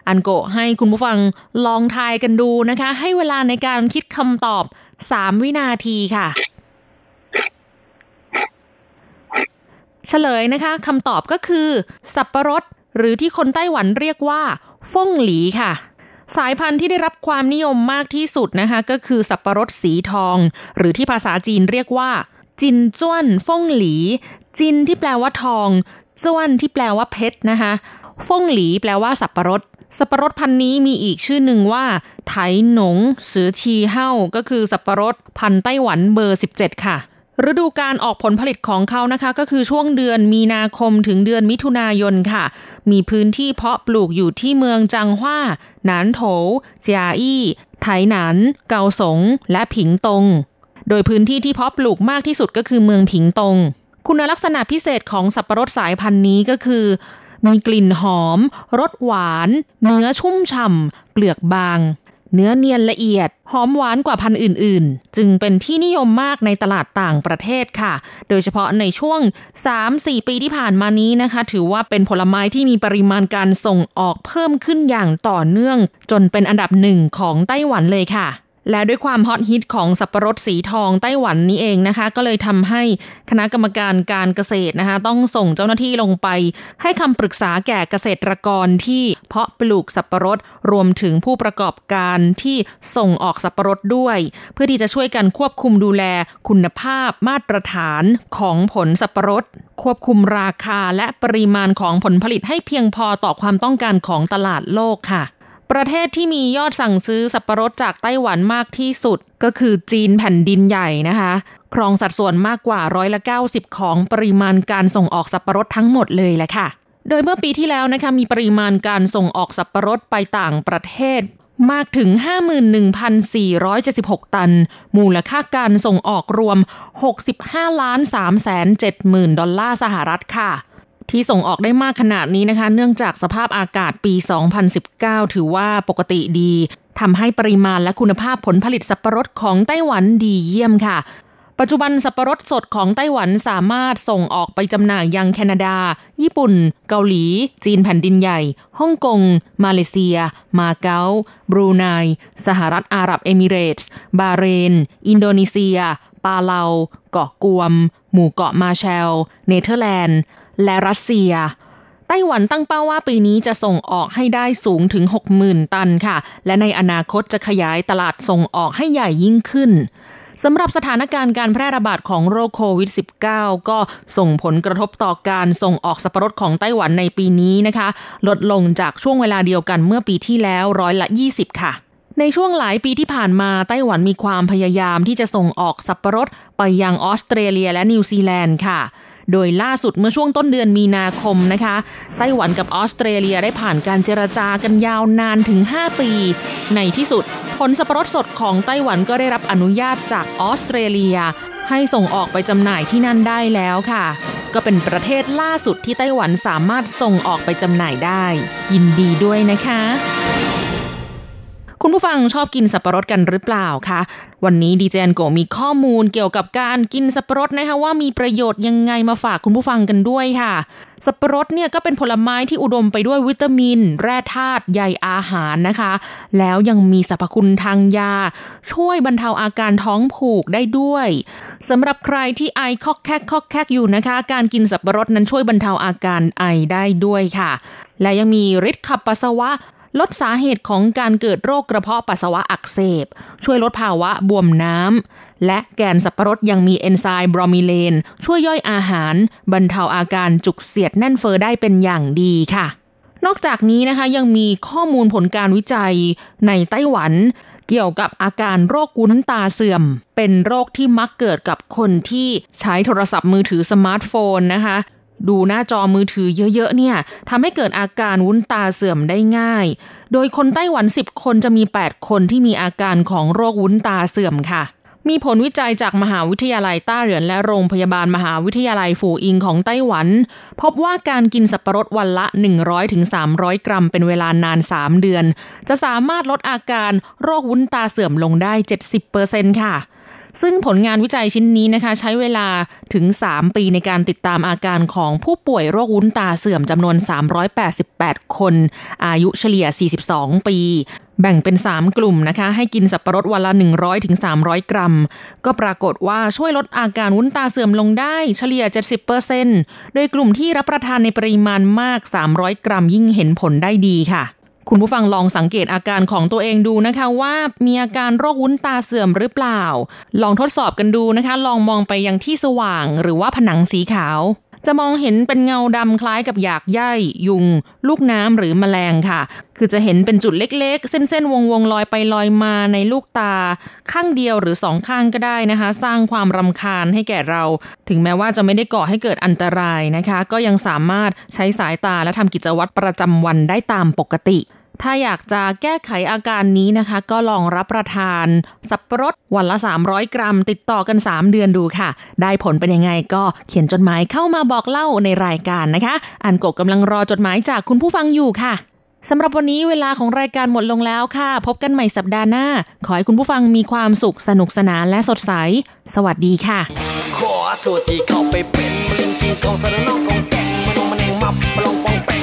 อันโกให้คุณผู้ฟังลองทายกันดูนะคะ ให้เวลาในการคิดคำตอบ 3 วินาทีค่ะ เฉลยนะคะคำตอบก็คือ สับปะรด หรือที่คนไต้หวันเรียกว่าฟงหลีค่ะ สายพันธุ์ที่ได้รับความนิยมมากที่สุดนะคะก็คือสับปะรดสีทอง หรือที่ภาษาจีนเรียกว่า จินจ้วนฟงหลี จินที่แปลว่าทอง จ้วนที่แปลว่าเพชรนะคะฟงหลีแปลว่าสับปะรดสับปะรดพันธุ์นี้มีอีกชื่อหนึ่งว่า ไถหนงสือชีเฮ้าก็คือสับปะรดพันธุ์ไต้หวันเบอร์ 17 ค่ะ ฤดูการออกผลผลิตของเขานะคะก็คือช่วงเดือนมีนาคมถึงเดือนมิถุนายนค่ะ มีพื้นที่เพาะปลูกอยู่ที่เมืองจังหว้า หนานโถเจียอี้ไถหนาน เกาสง และผิงตง โดยพื้นที่ที่เพาะปลูกมากที่สุดก็คือเมืองผิงตง คุณลักษณะพิเศษของสับปะรดสายพันธุ์นี้ก็คือ มีกลิ่นหอม รสหวาน เนื้อชุ่มฉ่ำ เปลือกบาง เนื้อเนียนละเอียด หอมหวานกว่าพันธุ์อื่น ๆ จึงเป็นที่นิยมมากในตลาดต่างประเทศค่ะ โดยเฉพาะในช่วง 3-4 ปีที่ผ่านมานี้นะคะ ถือว่าเป็นผลไม้ที่มีปริมาณการส่งออกเพิ่มขึ้นอย่างต่อเนื่อง จนเป็นอันดับหนึ่งของไต้หวันเลยค่ะ และด้วยความฮอตฮิตของสับปะรดสีทองไต้หวันนี้เองนะคะ ก็เลยทำให้คณะกรรมการการเกษตรนะคะ ต้องส่งเจ้าหน้าที่ลงไป ให้คำปรึกษาแก่เกษตรกรที่เพาะปลูกสับปะรดรวมถึงผู้ประกอบการที่ส่งออกสับปะรดด้วย เพื่อที่จะช่วยกันควบคุมดูแลคุณภาพมาตรฐานของผลสับปะรด ควบคุมราคาและปริมาณของผลผลิตให้เพียงพอต่อความต้องการของตลาดโลกค่ะ ประเทศที่มียอดสั่งซื้อสับปะรดจากไต้หวันมากที่สุด ก็คือจีนแผ่นดินใหญ่นะคะ ครองสัดส่วนมากกว่าร้อยละ90 ของปริมาณการส่งออกสับปะรดทั้งหมดเลยแหละค่ะ โดยเมื่อปีที่แล้วนะคะมีปริมาณการส่งออกสับปะรดไปต่างประเทศมากถึง 51,476 ตัน มูลค่าการส่งออกรวม 65 ล้าน3แสน7หมื่นดอลลาร์สหรัฐค่ะ ที่ส่งออกได้มากขนาดนี้นะคะ เนื่องจากสภาพอากาศปี 2019 ถือว่าปกติดีทำให้ปริมาณและคุณภาพผลผลิตสับปะรดของไต้หวันดีเยี่ยมค่ะ ปัจจุบันสับปะรดสดของไต้หวันสามารถส่งออกไปจำหน่ายยังแคนาดา ญี่ปุ่น เกาหลี จีนแผ่นดินใหญ่ ฮ่องกง มาเลเซีย มาเก๊า บรูไน สหรัฐอาหรับเอมิเรตส์ บาห์เรน อินโดนีเซีย ปาเลา เกาะกวม หมู่เกาะมาร์แชลล์ เนเธอร์แลนด์ และรัสเซีย ไต้หวันตั้งเป้าว่าปีนี้จะส่งออกให้ได้สูงถึง 60,000 ตันค่ะ และในอนาคตจะขยายตลาดส่งออกให้ใหญ่ยิ่งขึ้นสำหรับสถานการณ์การแพร่ระบาดของโรคโควิด -19 ก็ส่งผลกระทบต่อการส่งออกสับปะรดของไต้หวันในปีนี้นะคะ ลดลงจากช่วงเวลาเดียวกันเมื่อปีที่แล้วร้อยละ 20 ค่ะ ในช่วงหลายปีที่ผ่านมาไต้หวันมีความพยายามที่จะส่งออกสับปะรดไปยังออสเตรเลียและนิวซีแลนด์ค่ะ โดยล่าสุดเมื่อช่วงต้นเดือนมีนาคมนะคะ ไต้หวันกับออสเตรเลียได้ผ่านการเจรจากันยาวนานถึง 5 ปี ในที่สุด ผลสับปะรดสดของไต้หวันก็ได้รับอนุญาตจากออสเตรเลีย ให้ส่งออกไปจำหน่ายที่นั่นได้แล้วค่ะ ก็เป็นประเทศล่าสุดที่ไต้หวันสามารถส่งออกไปจำหน่ายได้ ยินดีด้วยนะคะ คุณผู้ฟังชอบกินสับปะรดกันหรือเปล่าคะ วันนี้ดีเจนโกมีข้อมูลเกี่ยวกับการกินสับปะรดนะคะว่ามีประโยชน์ยังไงมาฝากคุณผู้ฟังกันด้วยค่ะ สับปะรดเนี่ยก็เป็นผลไม้ที่อุดมไปด้วยวิตามิน แร่ธาตุใยอาหารนะคะ แล้วยังมีสรรพคุณทางยา ช่วยบรรเทาอาการท้องผูกได้ด้วยสำหรับใครที่ไอคอกแคกคอกแคกอยู่นะคะ การกินสับปะรดนั้นช่วยบรรเทาอาการไอได้ด้วยค่ะ และยังมีฤทธิ์ขับปัสสาวะ ลดสาเหตุของการเกิดโรคกระเพาะปัสสาวะอักเสบ ช่วยลดภาวะบวมน้ำ และแกนสับปะรดยังมีเอนไซม์บรอมิเลน ช่วยย่อยอาหาร บรรเทาอาการจุกเสียดแน่นเฟ้อได้เป็นอย่างดีค่ะ นอกจากนี้นะคะยังมีข้อมูลผลการวิจัยในไต้หวัน เกี่ยวกับอาการโรควุ้นตาเสื่อม เป็นโรคที่มักเกิดกับคนที่ใช้โทรศัพท์มือถือสมาร์ทโฟนนะคะ ดูหน้าจอมือถือเยอะๆเนี่ยทำให้เกิดอาการวุ้นตาเสื่อมได้ง่าย โดยคนไต้หวัน 10 คนจะมี 8 คนที่มีอาการของโรควุ้นตาเสื่อมค่ะ มีผลวิจัยจากมหาวิทยาลัยต้าเหรินและโรงพยาบาลมหาวิทยาลัยฝูอิงของไต้หวัน พบว่าการกินสับปะรดวันละ 100-300 กรัมเป็นเวลานาน 3 เดือน จะสามารถลดอาการโรควุ้นตาเสื่อมลงได้ 70%ค่ะ ซึ่งผลงานวิจัยชิ้นนี้นะคะ ใช้เวลาถึง 3 ปีในการติดตามอาการของผู้ป่วยโรควุ้นตาเสื่อมจำนวน 388 คน อายุเฉลี่ย 42 ปี แบ่งเป็น 3 กลุ่มนะคะ ให้กินสับปะรดวันละ 100-300 กรัม ก็ปรากฏว่าช่วยลดอาการวุ้นตาเสื่อมลงได้เฉลี่ย 70%โดยกลุ่มที่รับประทานในปริมาณมาก 300 กรัมยิ่งเห็นผลได้ดีค่ะ คุณผู้ฟังลองสังเกตอาการของตัวเองดูนะคะว่ามีอาการโรควุ้นตาเสื่อมหรือเปล่า ลองทดสอบกันดูนะคะ ลองมองไปยังที่สว่างหรือว่าผนังสีขาว จะมองเห็นเป็นเงาดำคล้ายกับหยากใยยุง ลูกน้ำหรือแมลงค่ะ คือจะเห็นเป็นจุดเล็กๆ เส้นๆ วงๆ ลอยไปลอยมาในลูกตา ข้างเดียวหรือสองข้างก็ได้นะคะ สร้างความรำคาญให้แก่เรา ถึงแม้ว่าจะไม่ได้ก่อให้เกิดอันตรายนะคะ ก็ยังสามารถใช้สายตาและทำกิจวัตรประจำวันได้ตามปกติ ถ้าอยากจะแก้ไขอาการนี้นะคะ ก็ลองรับประทานสับปะรดวันละ 300 กรัม ติดต่อกัน 3 เดือนดูค่ะ ได้ผลเป็นยังไงก็เขียนจดหมายเข้ามาบอกเล่าในรายการนะคะอันกบกำลังรอจดหมายจากคุณผู้ฟังอยู่ค่ะสำหรับวันนี้เวลาของรายการหมดลงแล้วค่ะ พบกันใหม่สัปดาห์หน้า ขอให้คุณผู้ฟังมีความสุขสนุกสนานและสดใส สวัสดีค่ะ ขอโทษที่เข้าไปเป็นมะเร็งกินกองสารนองกองแกงมันองมันเองมับมาลงปองแปง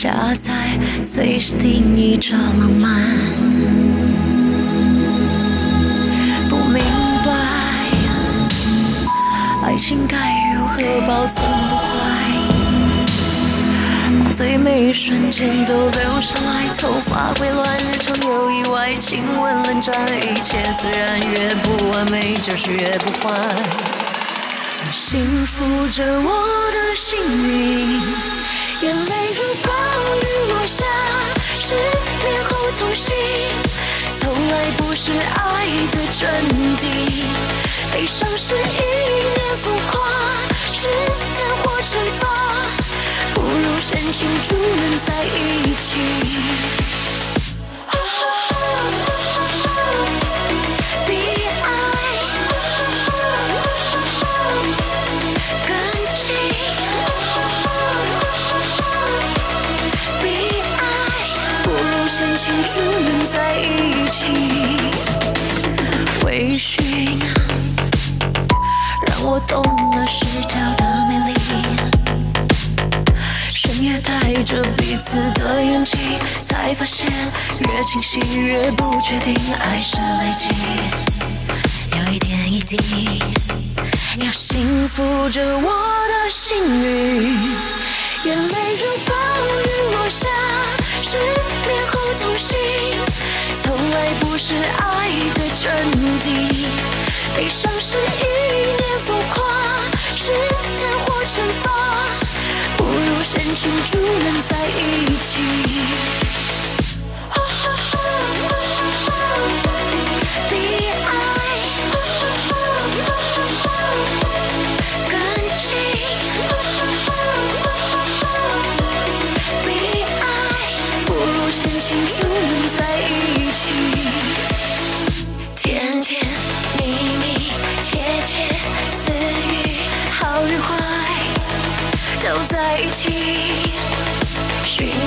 下载，随时定义着浪漫。不明白，爱情该如何保存不坏。把最美瞬间都留下来，头发会乱，日常有意外，亲吻冷战，一切自然，越不完美就是越不坏。幸福着我的幸运，眼泪如暴雨落下，失恋后痛醒，从来不是爱的真谛，悲伤是一念浮夸，试探或惩罚。不如深情祝能在一起。不能在一起。微醺，让我懂了视角的美丽。深夜带着彼此的眼睛，才发现越清晰越不确定，爱是累积，要一点一滴，要幸福着我的幸运。眼泪如暴雨落下，失眠后痛醒，从来不是爱的真谛，悲伤是一念浮夸，试探或惩罚。不如深情就能在一起。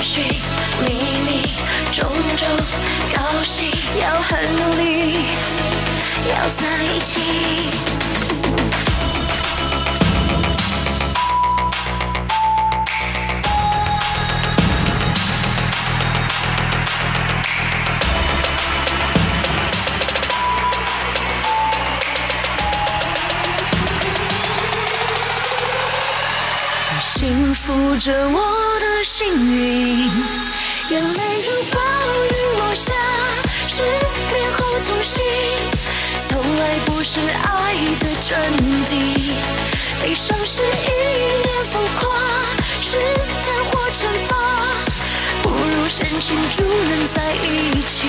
寻寻觅觅，种种高兴，要很努力，要在一起。轻抚着我的幸运，眼泪如暴雨落下，失恋后痛醒，从来不是爱的真谛，悲伤是一念浮夸，试探或惩罚，不如深情祝能在一起。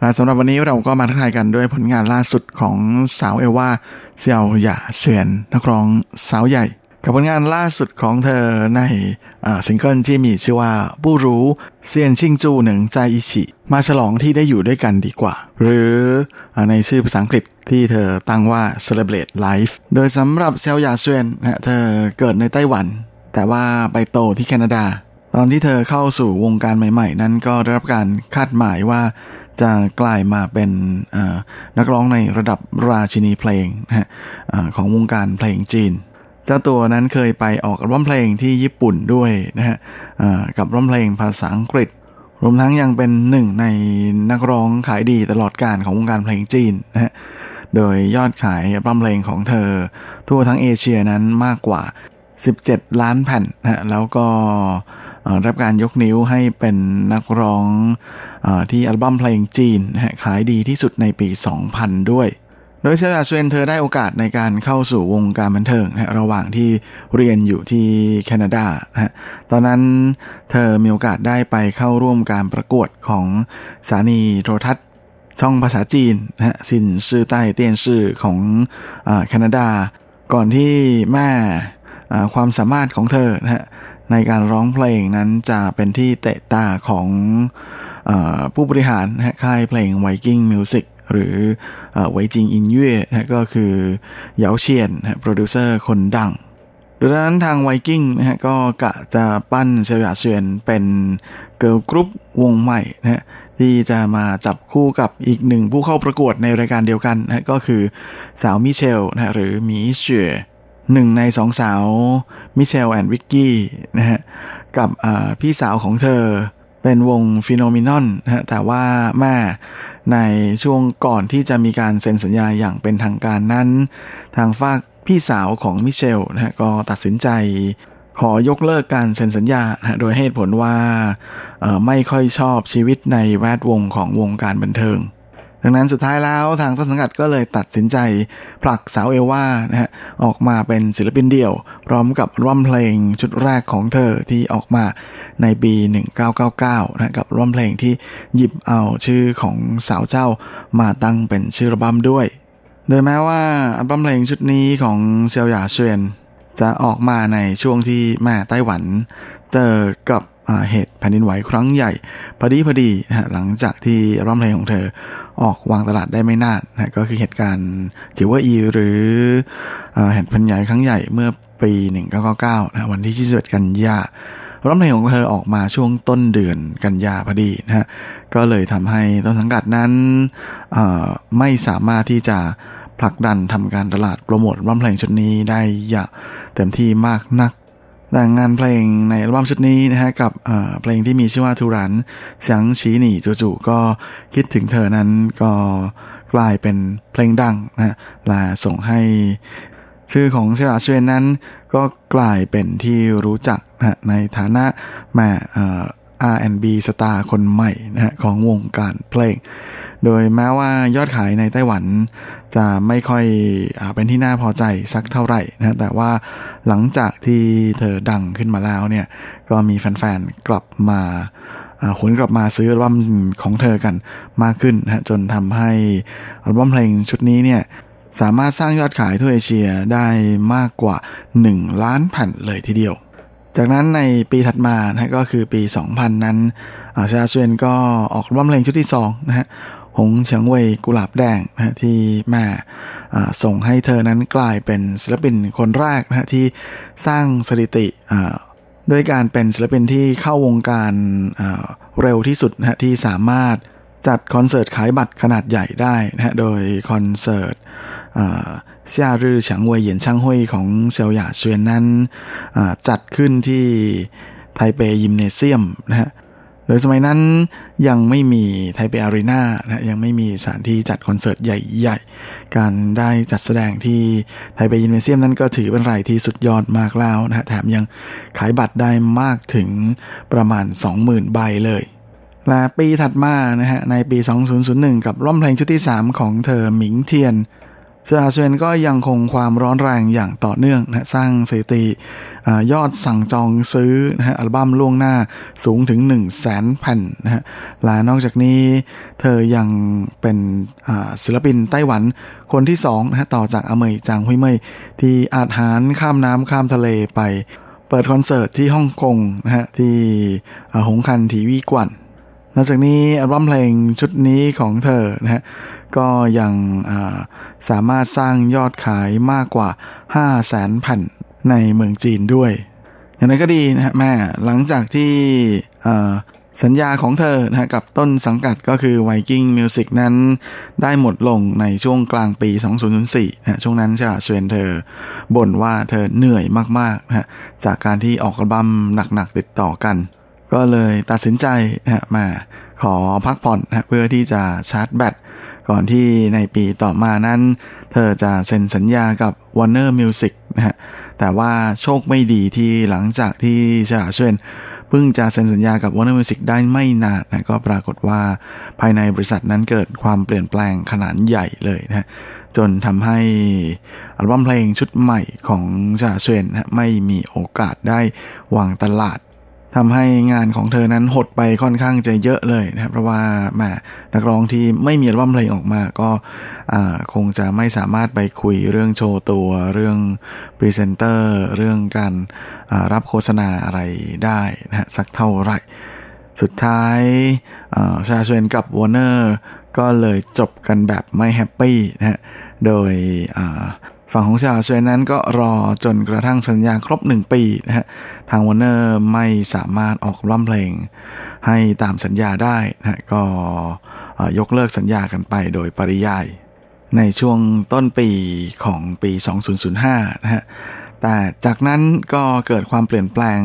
และสำหรับวันนี้เราก็มาทักทายกันด้วยผลงานล่าสุดของสาวเอว่าเซียวหย่าเฉียนนักร้องสาวใหญ่ กับผลงานล่าสุดของเธอในซิงเกิลที่มีชื่อว่าบูรู้เซียนชิงจูหนึ่งใจอิชิมาฉลองที่ได้อยู่ด้วยกันดีกว่า หรือในชื่อภาษาอังกฤษที่เธอตั้งว่า celebrate life โดยสำหรับเซลยาเซวนนะเธอเกิดในไต้หวัน แต่ว่าไปโตที่แคนาดา ตอนที่เธอเข้าสู่วงการใหม่ ๆ นั้นก็ได้รับการคาดหมายว่า จะกลายมาเป็นนักร้องในระดับราชินีเพลงนะของวงการเพลงจีน เจ้าตัวนั้นเคยไปออกร้องเพลงที่ญี่ปุ่นด้วยนะฮะกับร้องเพลงภาษาอังกฤษ รวมทั้งยังเป็นหนึ่งในนักร้องขายดีตลอดการของวงการเพลงจีนนะฮะโดยยอดขายร้องเพลงของเธอ ทั่วทั้งเอเชียนั้นมากกว่า 17 ล้านแผ่นนะแล้วก็รับการยกนิ้วให้เป็นนักร้องอที่อัลบั้มเพลงจีนขายดีที่สุดในปี 2000 ด้วย โดยเชลาสเวนเธอได้โอกาสในการเข้าสู่วงการบันเทิงนะระหว่างที่เรียนอยู่ที่แคนาดานะตอนนั้นเธอมีโอกาสได้ไปเข้าร่วมการประกวดของสถานีโทรทัศน์ช่องภาษาจีนนะฮะสินชื่อใต้เตียนชื่อของแคนาดา ก่อนที่แม่ ความสามารถของเธอนะฮะในการร้องเพลงนั้นจะเป็นที่เตะตาของอผู้บริหารนะค่ายเพลงไวกิ้ง Music หรือ維京音樂นะก็คือเยาเชียนโปรดิวเซอร์คนดังดังนั้นทางไวกิ้งนะฮะก็กะจะปั้นเซียวหย่าเซวียนเป็น girl group วงใหม่นะฮะที่จะมาจับคู่กับอีกหนึ่งผู้เข้าประกวดในรายการเดียวกันนะก็คือสาวมิเชลนะหรือมีเฉีย หนึ่งในสองสาวมิเชลแอนด์วิกกี้นะฮะกับพี่สาวของเธอเป็นวงฟิโนมินอนนะฮะแต่ว่าแม่ในช่วงก่อนที่จะมีการเซ็นสัญญาอย่างเป็นทางการนั้น ทางฝากพี่สาวของมิเชลนะฮะก็ตัดสินใจขอยกเลิกการเซ็นสัญญาโดยเหตุผลว่าไม่ค่อยชอบชีวิตในแวดวงของวงการบันเทิง ดังนั้นสุดท้ายแล้วทางต้นสังกัดก็เลยตัดสินใจผลักสาวเอว่านะฮะออกมาเป็นศิลปินเดี่ยว พร้อมกับร่วมเพลงชุดแรกของเธอที่ออกมาในปี 1999นะกับร่วมเพลงที่หยิบเอาชื่อของสาวเจ้ามาตั้งเป็นชื่อระบำด้วย โดยแม้ว่าอัลบั้มเพลงชุดนี้ของเซียวหยาเชียนจะออกมาในช่วงที่แม่ไต้หวัน เจอกับ เหตุแผ่นดินไหวครั้งใหญ่พอดีพอดีนะหลังจากที่อัลบั้มเพลงของเธอออกวางตลาดได้ไม่นานนะก็คือเหตุการณ์九二一หรือเหตุแผ่นดินไหวครั้งใหญ่เมื่อปี 1999นะวันที่ 21 กันยาอัลบั้มเพลงของเธอออกมาช่วงต้นเดือนกันยาพอดีนะฮะก็เลยทำให้ต้นสังกัดนั้นไม่สามารถที่จะผลักดันทำการตลาดโปรโมทอัลบั้มเพลงชุดนี้ได้อย่างเต็มที่มากนัก แต่งานเพลงในอัลบั้มชุดนี้นะฮะกับเพลงที่มีชื่อว่าทูรันเสียงชี้หนีจู่ๆก็คิดถึงเธอนั้นก็กลายเป็นเพลงดังนะและส่งให้ชื่อของเซียเชวนนั้นก็กลายเป็นที่รู้จักนะในฐานะแม่ R&B สตาร์คนใหม่นะฮะของวงการเพลง โดยแม้ว่ายอดขายในไต้หวันจะไม่ค่อยอเป็นที่น่าพอใจสักเท่าไหร่นะแต่ว่าหลังจากที่เธอดังขึ้นมาแล้วเนี่ย ก็มีแฟนๆ กลับมาหวนกลับมาซื้ออัลบั้มของเธอกันมากขึ้นนะจนทำให้อัลบั้มเพลงชุดนี้เนี่ยสามารถสร้างยอดขายทั่วเอเชียได้มากกว่า 1 ล้านแผ่นเลยทีเดียว จากนั้นในปีถัดมานะก็คือปี 2000 นั้นชาเชวนก็ออกร้องเพลงชุดที่2นะฮะหงเฉียงเว่ยกุหลาบแดงนะที่แม่ส่งให้เธอนั้นกลายเป็นศิลปินคนแรกนะที่สร้างสถิติด้วยการเป็นศิลปินที่เข้าวงการเร็วที่สุดนะที่สามารถจัดคอนเสิร์ตขายบัตรขนาดใหญ่ได้นะฮะโดยคอนเสิร์ต เซียรื่อฉางเวยเหยียนช่างห้วยของเซียวหยาเชวียนนั้นจัดขึ้นที่ไทเป gymnasium นะฮะโดยสมัยนั้นยังไม่มีไทเป arena นะยังไม่มีสถานที่จัดคอนเสิร์ตใหญ่ ๆ การได้จัดแสดงที่ไทเป gymnasium นั้นก็ถือเป็นรายที่สุดยอดมากแล้วนะแถมยังขายบัตรได้มากถึงประมาณ 20,000 ใบเลยและปีถัดมานะฮะในปี 2001 กับอัลบั้มเพลงชุดที่ 3 ของเธอ明天 เซอาเซนก็ยังคงความร้อนแรงอย่างต่อเนื่องนะสร้างสถิติยอดสั่งจองซื้อนะฮะอัลบั้มล่วงหน้าสูงถึง 1 0 0 0 0แสนแผ่นนะฮะและนอกจากนี้เธอยังเป็นศิลปินไต้หวันคนที่สองนะฮะต่อจากอเมยจางฮุยเมยที่อาจหารข้ามน้ำข้ามทะเลไปเปิดคอนเสิร์ตที่ฮ่องกงนะฮะที่หงคันทีวีกวน นอกจากนี้อัลบั้มเพลงชุดนี้ของเธอนะฮะก็ยังสามารถสร้างยอดขายมากกว่า 5 0 0แสนแผ่นในเมืองจีนด้วย อย่างไรก็ดีนะฮะแม่หลังจากที่สัญญาของเธอนะกับต้นสังกัดก็คือ Viking Music นั้นได้หมดลงในช่วงกลางปี 2004นะช่วงนั้นจะเชวนเธอบ่นว่าเธอเหนื่อยมากๆนะจากการที่ออกอัลบั้มหนักๆติดต่อกัน ก็เลยตัดสินใจนะมาขอพักผ่อนนะเพื่อที่จะชาร์จแบตก่อนที่ในปีต่อมานั้น เธอจะเซ็นสัญญากับ Warner Music นะฮะแต่ว่าโชคไม่ดีที่หลังจากที่ชาเชวนเพิ่งจะเซ็นสัญญากับ Warner Music ได้ไม่นานนะก็ปรากฏว่าภายในบริษัทนั้นเกิดความเปลี่ยนแปลงขนาดใหญ่เลยนะจนทำให้อัลบั้มเพลงชุดใหม่ของเซียวหย่าเซวียนนะไม่มีโอกาสได้วางตลาด ทำให้งานของเธอนั้นหดไปค่อนข้างจะเยอะเลยนะครับ เพราะว่าแม่นักร้องที่ไม่มีอัลบั้มเพลงออกมาก็คงจะไม่สามารถไปคุยเรื่องโชว์ตัว เรื่องพรีเซนเตอร์ เรื่องการรับโฆษณาอะไรได้นะสักเท่าไหร่ สุดท้ายเซียวหย่าเซวียนกับวอร์เนอร์ก็เลยจบกันแบบไม่ happy นะฮะ โดย ฝั่งของเซียวหย่าเซวียนนั้นก็รอจนกระทั่งสัญญาครบ 1 ปีนะฮะทางวอร์เนอร์ไม่สามารถออกอัลบั้มเพลง ให้ตามสัญญาได้นะก็ยกเลิกสัญญากันไปโดยปริยาย ในช่วงต้นปีของปี 2005 นะฮะแต่จากนั้นก็เกิดความเปลี่ยนแปลง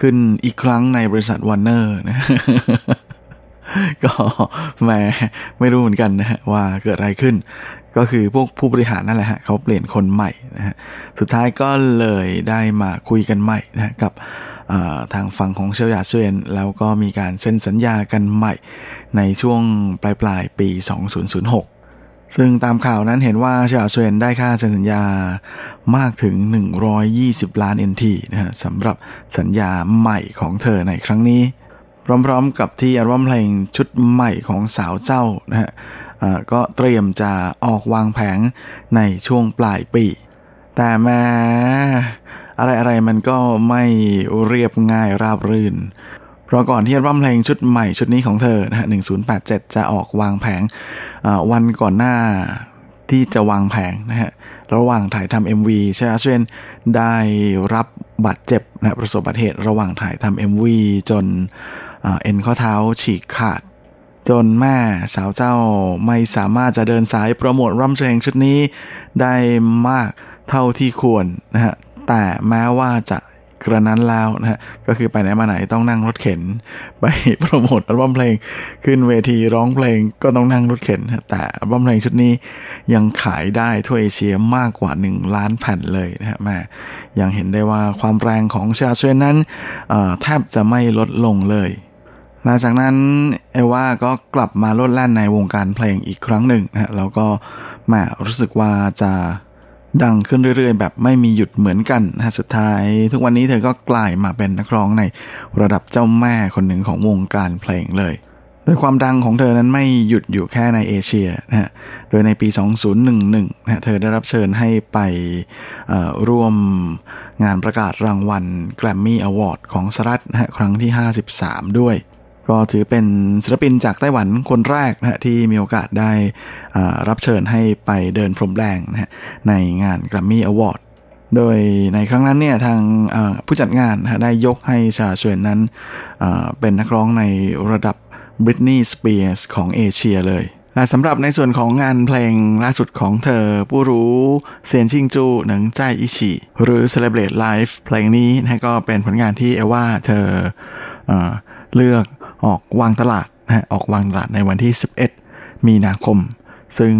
ขึ้นอีกครั้งในบริษัทวอร์เนอร์นะก็แหมไม่รู้เหมือนกันนะฮะว่าเกิดอะไรขึ้น ก็คือพวกผู้บริหารนั่นแหละฮะเขาเปลี่ยนคนใหม่นะฮะสุดท้ายก็เลยได้มาคุยกันใหม่นะกับทางฝั่งของเชียวยาเซเวนแล้วก็มีการเซ็นสัญญากันใหม่ในช่วงปลายปลายปี 2006ซึ่งตามข่าวนั้นเห็นว่าเชียวยาเซเวนได้ค่าเซ็นสัญญามากถึง 120 ล้าน NT นะฮะสำหรับสัญญาใหม่ของเธอในครั้งนี้ พร้อมๆกับที่อัลบั้มเพลงชุดใหม่ของสาวเจ้านะฮะ ก็เตรียมจะออกวางแผงในช่วงปลายปี แต่แม้อะไรอะไรมันก็ไม่เรียบง่ายราบรื่น เพราะก่อนที่อัลบั้มเพลงชุดใหม่ชุดนี้ของเธอนะฮะ1087 จะออกวางแผงวันก่อนหน้าที่จะวางแผงนะฮะ ระหว่างถ่ายทำ MV เชอาเชนได้รับบาดเจ็บนะประสบอุบัติเหตุระหว่างถ่ายทำ MV จนเอ็นข้อเท้าฉีกขาด จนแม่สาวเจ้าไม่สามารถจะเดินสายโปรโมทรัมเพลงชุดนี้ได้มากเท่าที่ควรนะฮะแต่แม้ว่าจะกระนั้นแล้วนะฮะก็คือไปไหนมาไหนต้องนั่งรถเข็น ไปโปรโมทอัลบั้มเพลง ขึ้นเวทีร้องเพลงก็ต้องนั่งรถเข็น แต่อัลบั้มเพลงชุดนี้ยังขายได้ทั่วเอเชียมากกว่า 1 ล้านแผ่นเลยนะฮะแม่ยังเห็นได้ว่าความแรงของชาเชนนั้นแทบจะไม่ลดลงเลย หลังจากนั้นเอว่าก็กลับมาโลดแล่นในวงการเพลงอีกครั้งหนึ่งนะแล้วก็แหมรู้สึกว่าจะดังขึ้นเรื่อยๆ แบบไม่มีหยุดเหมือนกันนะสุดท้าย ทุกวันนี้เธอก็กลายมาเป็นนักร้องในระดับเจ้าแม่คนหนึ่งของวงการเพลงเลยโดยความดังของเธอนั้นไม่หยุดอยู่แค่ในเอเชียนะฮะ โดยในปี 2011นะเธอได้รับเชิญให้ไปร่วมงานประกาศรางวัล Grammy Award ของสหรัฐนะฮะครั้งที่ 53 ด้วย ก็ถือเป็นศิลปินจากไต้หวันคนแรกนะฮะที่มีโอกาสได้รับเชิญให้ไปเดินพรมแดงนะในงาน Grammy Award โดยในครั้งนั้นเนี่ยทางผู้จัดงานได้ยกให้ชาเชวนนั้นเป็นนักร้องในระดับ Britney Spears ของเอเชียเลยและสำหรับในส่วนของงานเพลงล่าสุดของเธอผู้รู้เซียนชิงจูหนังใจอิชิหรือ Celebrate Life เพลงนี้นะก็เป็นผลงานที่เอว่าเธอเอเลือก ออกวางตลาดนะออกวางตลาดในวันที่ 11 มีนาคม ซึ่ง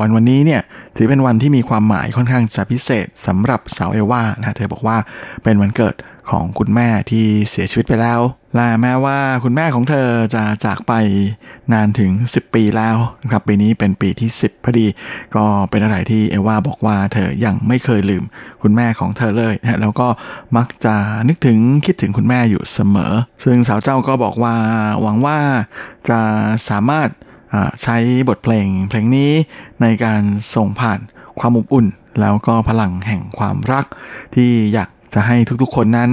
วันวันนี้เนี่ยถือเป็นวันที่มีความหมายค่อนข้างจะพิเศษสำหรับสาวเอว่านะเธอบอกว่าเป็นวันเกิด ของคุณแม่ที่เสียชีวิตไปแล้วและแม้ว่าคุณแม่ของเธอจะจากไปนานถึง 10 ปีแล้วนะครับปีนี้เป็นปีที่ 10พอดี ก็เป็นอะไรที่เอว่าบอกว่าเธอยังไม่เคยลืมคุณแม่ของเธอเลยนะแล้วก็มักจะนึกถึงคิดถึงคุณแม่อยู่เสมอ ซึ่งสาวเจ้าก็บอกว่าหวังว่าจะสามารถใช้บทเพลงเพลงนี้ในการส่งผ่านความอบอุ่น แล้วก็พลังแห่งความรักที่อยาก จะให้ทุกๆคนนั้น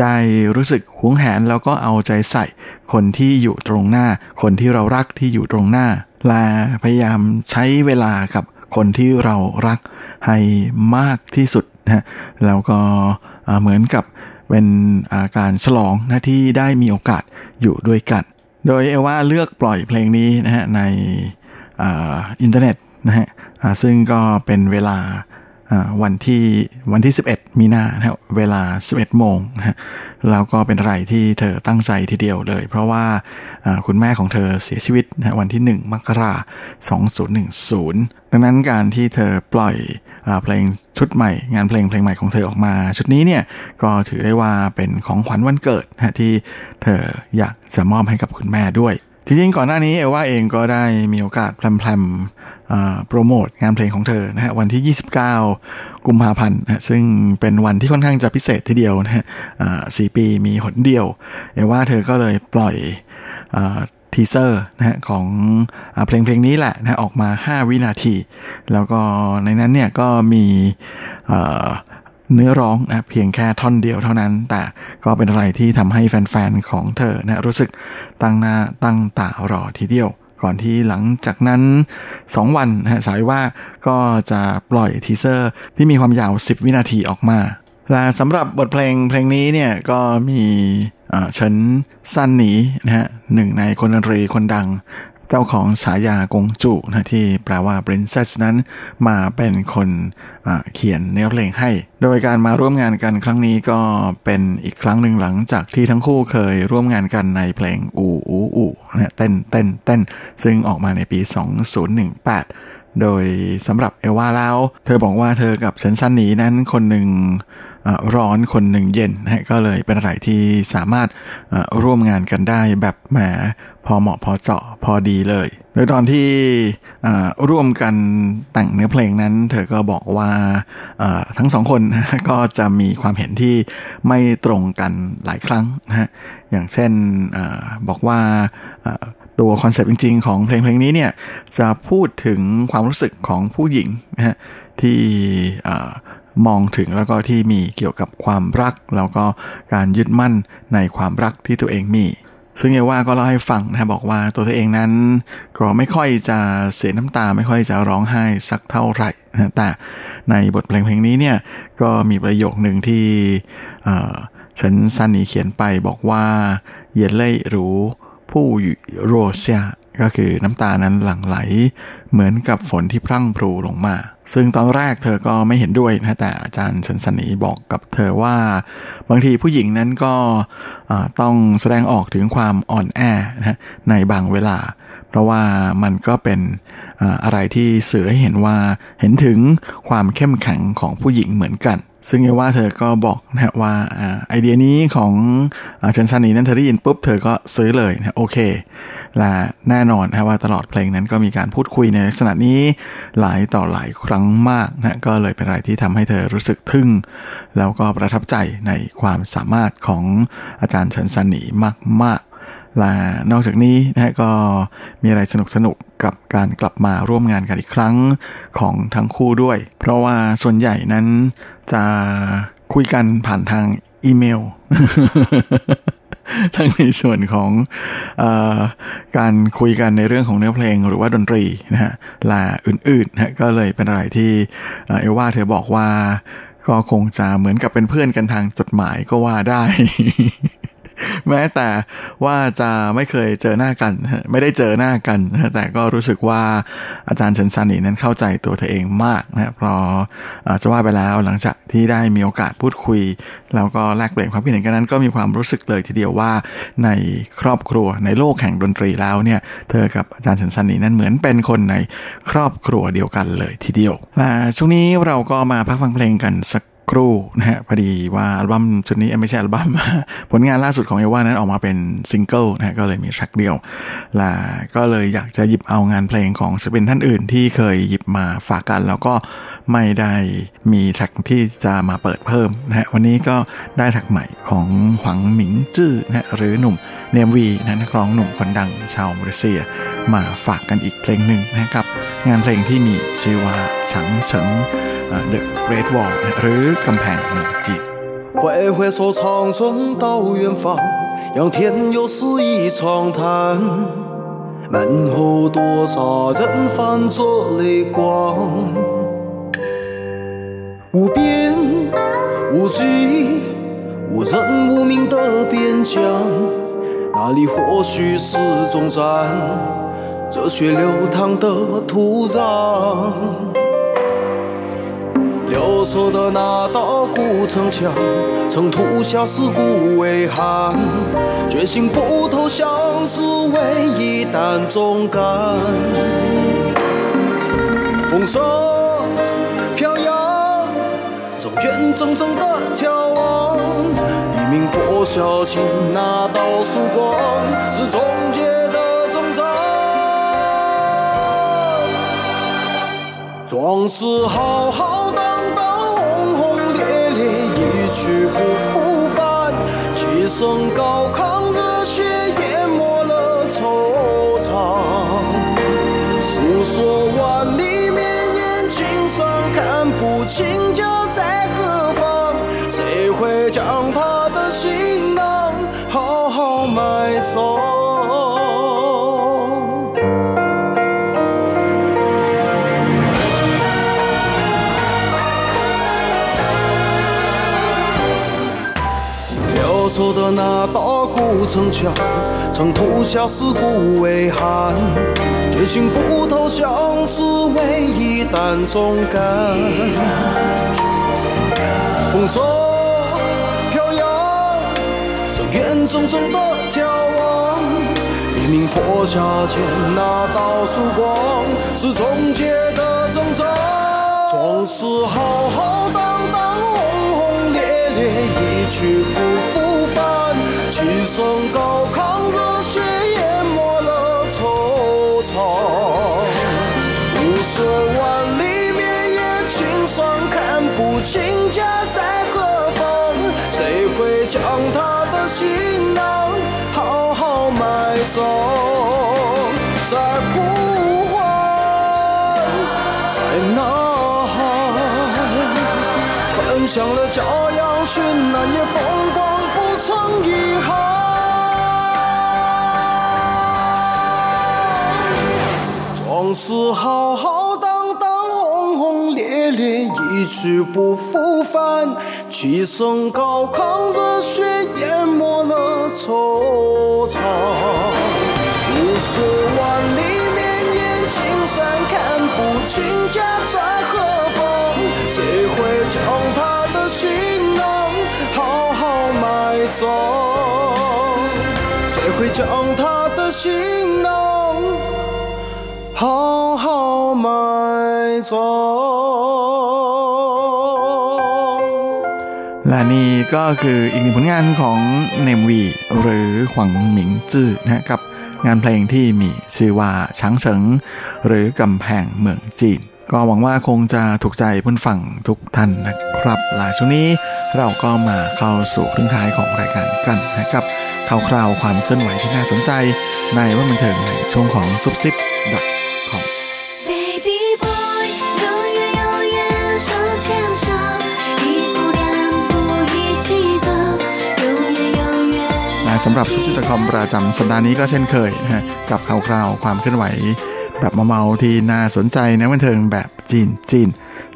ได้รู้สึกหวงแหนแล้วก็เอาใจใส่ คนที่อยู่ตรงหน้า คนที่เรารักที่อยู่ตรงหน้าและพยายามใช้เวลากับคนที่เรารักให้มากที่สุดนะแล้วก็เหมือนกับเป็นาการฉลองนะที่ได้มีโอกาสอยู่ด้วยกัน โดยเอว่าเลือกปล่อยเพลงนี้นะฮะในอินเทอร์เน็ตนะฮะซึ่งก็เป็นเวลา วันที่วันที่ 11 มีนานะเวลา 11 โมงนะแล้วก็เป็นอะไรที่เธอตั้งใจทีเดียวเลย เพราะว่าคุณแม่ของเธอเสียชีวิตนะวันที่ 1 มกราคม 2010 ดังนั้นการที่เธอปล่อยเพลงชุดใหม่ งานเพลงเพลงใหม่ของเธอออกมา ชุดนี้เนี่ยก็ถือได้ว่าเป็นของขวัญวันเกิดนะที่เธออยากจะมอบให้กับคุณแม่ด้วย จริงๆก่อนหน้านี้เอลว่าเองก็ได้มีโอกาสแพลมๆโปรโมทงานเพลงของเธอนะฮะวันที่ 29 กุมภาพันธ์นะซึ่งเป็นวันที่ค่อนข้างจะพิเศษทีเดียวนะฮะสี่ปีมีหนเดียว เอลว่าเธอก็เลยปล่อย teaser นะฮะของเพลงเพลงนี้แหละนะออกมา 5 วินาที แล้วก็ในนั้นเนี่ยก็มี เนื้อร้องนะเพียงแค่ท่อนเดียวเท่านั้น แต่ก็เป็นอะไรที่ทำให้แฟนๆของเธอนะรู้สึกตั้งหน้าตั้งตารอทีเดียว ก่อนที่หลังจากนั้น 2 วันนะเอลว่าก็จะปล่อย teaser ที่มีความยาว 10 วินาทีออกมาและสำหรับบทเพลงเพลงนี้เนี่ยก็มีเฉินซานหนีนะฮะหนึ่งในคนดนตรีคนดัง เจ้าของฉายา公主นะที่แปลว่า princess นั้นมาเป็นคนเขียนเนื้อเพลงให้ โดยการมาร่วมงานกันครั้งนี้ก็เป็นอีกครั้งหนึ่งหลังจากที่ทั้งคู่เคยร่วมงานกันในเพลงอูอูอูนะเต้นเต้นเต้นซึ่งออกมาในปี 2018 โดยสำหรับเอวาแล้ว เธอบอกว่าเธอกับเซนซันนีนั้นคนหนึ่งร้อนคนหนึ่งเย็นนะก็เลยเป็นอะไรที่สามารถร่วมงานกันได้แบบแหมพอเหมาะพอเจาะพอดีเลย โดยตอนที่ร่วมกันแต่งเนื้อเพลงนั้น เธอก็บอกว่าทั้งสองคนก็จะมีความเห็นที่ไม่ตรงกันหลายครั้งนะฮะอย่างเช่นอบอกว่า ตัวคอนเซปต์จริง ๆ ของเพลงเพลงนี้เนี่ยจะพูดถึงความรู้สึกของผู้หญิงนะฮะที่มองถึงแล้วก็ที่มีเกี่ยวกับความรัก แล้วก็การยึดมั่นในความรักที่ตัวเองมี ซึ่งเอว่าก็เล่าให้ฟังนะบอกว่าตัวเธอเองนั้น ก็ไม่ค่อยจะเสียน้ำตาไม่ค่อยจะร้องไห้สักเท่าไหร่นะแต่ในบทเพลงเพลงนี้เนี่ยก็มีประโยคหนึ่งที่ฉันซันนีเขียนไปบอกว่าเย็นเล่รู้ ผู้อยู่โรเซียก็คือน้ำตานั้นหลั่งไหล เหมือนกับฝนที่พรั่งพรูลงมา ซึ่งตอนแรกเธอก็ไม่เห็นด้วยนะแต่อาจารย์ชนสนีบอกกับเธอว่า บางทีผู้หญิงนั้นก็ต้องแสดงออกถึงความอ่อนแอนะในบางเวลา เพราะว่ามันก็เป็นอะไรที่สื่อให้เห็นว่าเห็นถึงความเข้มแข็งของผู้หญิงเหมือนกัน ซึ่งเอว่าเธอก็บอกนะว่าไอเดียนี้ของเชนซานีนั้นเธอได้ยินปุ๊บเธอก็ซื้อเลยนะโอเคและแน่นอนนะว่าตลอดเพลงนั้นก็มีการพูดคุยในลักษณะนี้หลายต่อหลายครั้งมากนะก็เลยเป็นอะไรที่ทำให้เธอรู้สึกทึ่ง แล้วก็ประทับใจในความสามารถของอาจารย์เชนซานีมากและนอกจากนี้นะก็มีอะไรสนุกสนุกกับการกลับมาร่วมงานกันอีกครั้งของทั้งคู่ด้วย เพราะว่าส่วนใหญ่นั้นจะคุยกันผ่านทางอีเมลทั้งในส่วนของอการคุยกันในเรื่องของเนื้อเพลงหรือว่าดนตรีนะฮะละอื่นๆนะก็เลยเป็นอะไรที่เอว่าเธอบอกว่าก็คงจะเหมือนกับเป็นเพื่อนกันทางจดหมายก็ว่าได้ แม้แต่ว่าจะไม่เคยเจอหน้ากัน ไม่ได้เจอหน้ากัน แต่ก็รู้สึกว่าอาจารย์เฉินซานีนั้นเข้าใจตัวเธอเองมากนะเพราะจะว่าไปแล้วหลังจากที่ได้มีโอกาสพูดคุย แล้วก็แลกเปลี่ยนความคิดเห็นกันนั้น ก็มีความรู้สึกเลยทีเดียวว่าในครอบครัวในโลกแห่งดนตรีแล้วเนี่ยเธอกับอาจารย์เฉินซานหนีนั้นเหมือนเป็นคนในครอบครัวเดียวกันเลยทีเดียวและช่วงนี้เราก็มาพักฟังเพลงกันสัก ครู่นะฮะพอดีว่าอัลบั้มชุดนี้ไม่ใช่อัลบั้มผลงานล่าสุดของเอลว่านั้นออกมาเป็นซิงเกิลนะฮะก็เลยมี track เดียวและก็เลยอยากจะหยิบเอางานเพลงของศิลปินท่านอื่นที่เคยหยิบมาฝากกัน แล้วก็ไม่ได้มี track ที่จะมาเปิดเพิ่มนะฮะวันนี้ก็ได้แทร็กใหม่ของหวังหมิงจื้อนะฮะหรือหนุ่มเนมวีนะนักร้องหนุ่มคนดังชาวมาเลเซีย มาฝากกันอีกเพลงหนึ่งนะครับ งานเพลงที่มีชื่อว่าฉังเฉิง The Great Wall หรือกำแพงเมืองจีน挥挥手长征到远方，仰天又是一场谈。门后多少人泛着泪光，无边无际、无人无名的边疆，那里或许是终站，热血流淌的土壤。 留守的那道古城墙，曾吐下尸骨为寒，决心不投降是唯一担重担。风霜飘扬，从远铮铮的眺望，黎明破晓前那道曙光，是终结的征兆。壮士浩浩，去不复返。齐声高亢，道古城墙，曾吐下尸骨为寒，决心不投降是唯一担重担。风霜飘扬，这远铮铮的眺望，黎明破晓前那道曙光，是终结的征兆。壮士浩浩荡荡，轰轰烈烈，一去不复返。齐声高亢，热血淹没了惆怅。无说万里绵延青霜，看不清家在何方。谁会将他的行囊好好埋葬？在呼唤，在呐喊，奔向了骄阳绚烂也风光，不曾遗憾。壮士浩浩荡荡，轰轰烈烈，一去不复返。齐声高亢，热血淹没了惆怅。无数万里绵延青山，看不清家好好埋葬？ และนี่ก็คืออีกหนึ่งผลงานของเนมวีหรือหวังหมิงจื้อนะกับงานเพลงที่มีชื่อว่าช้างเฉิง หรือกำแพงเมืองจีน ก็หวังว่าคงจะถูกใจผู้ฟังทุกท่านนะครับหลายช่วงนี้เราก็มาเข้าสู่ครึ่งท้ายของรายการกันนะกับข่าวคราวความเคลื่อนไหวที่น่าสนใจในว่าบันเทิงในช่วงของซุปซิป .com Baby สำหรับซุปซิป .com ประจำสัปดาห์นี้ก็เช่นเคยนะฮะกับข่าวคราวความเคลื่อนไหว แบบเมาๆที่น่าสนใจในบันเทิงแบบจีนจีน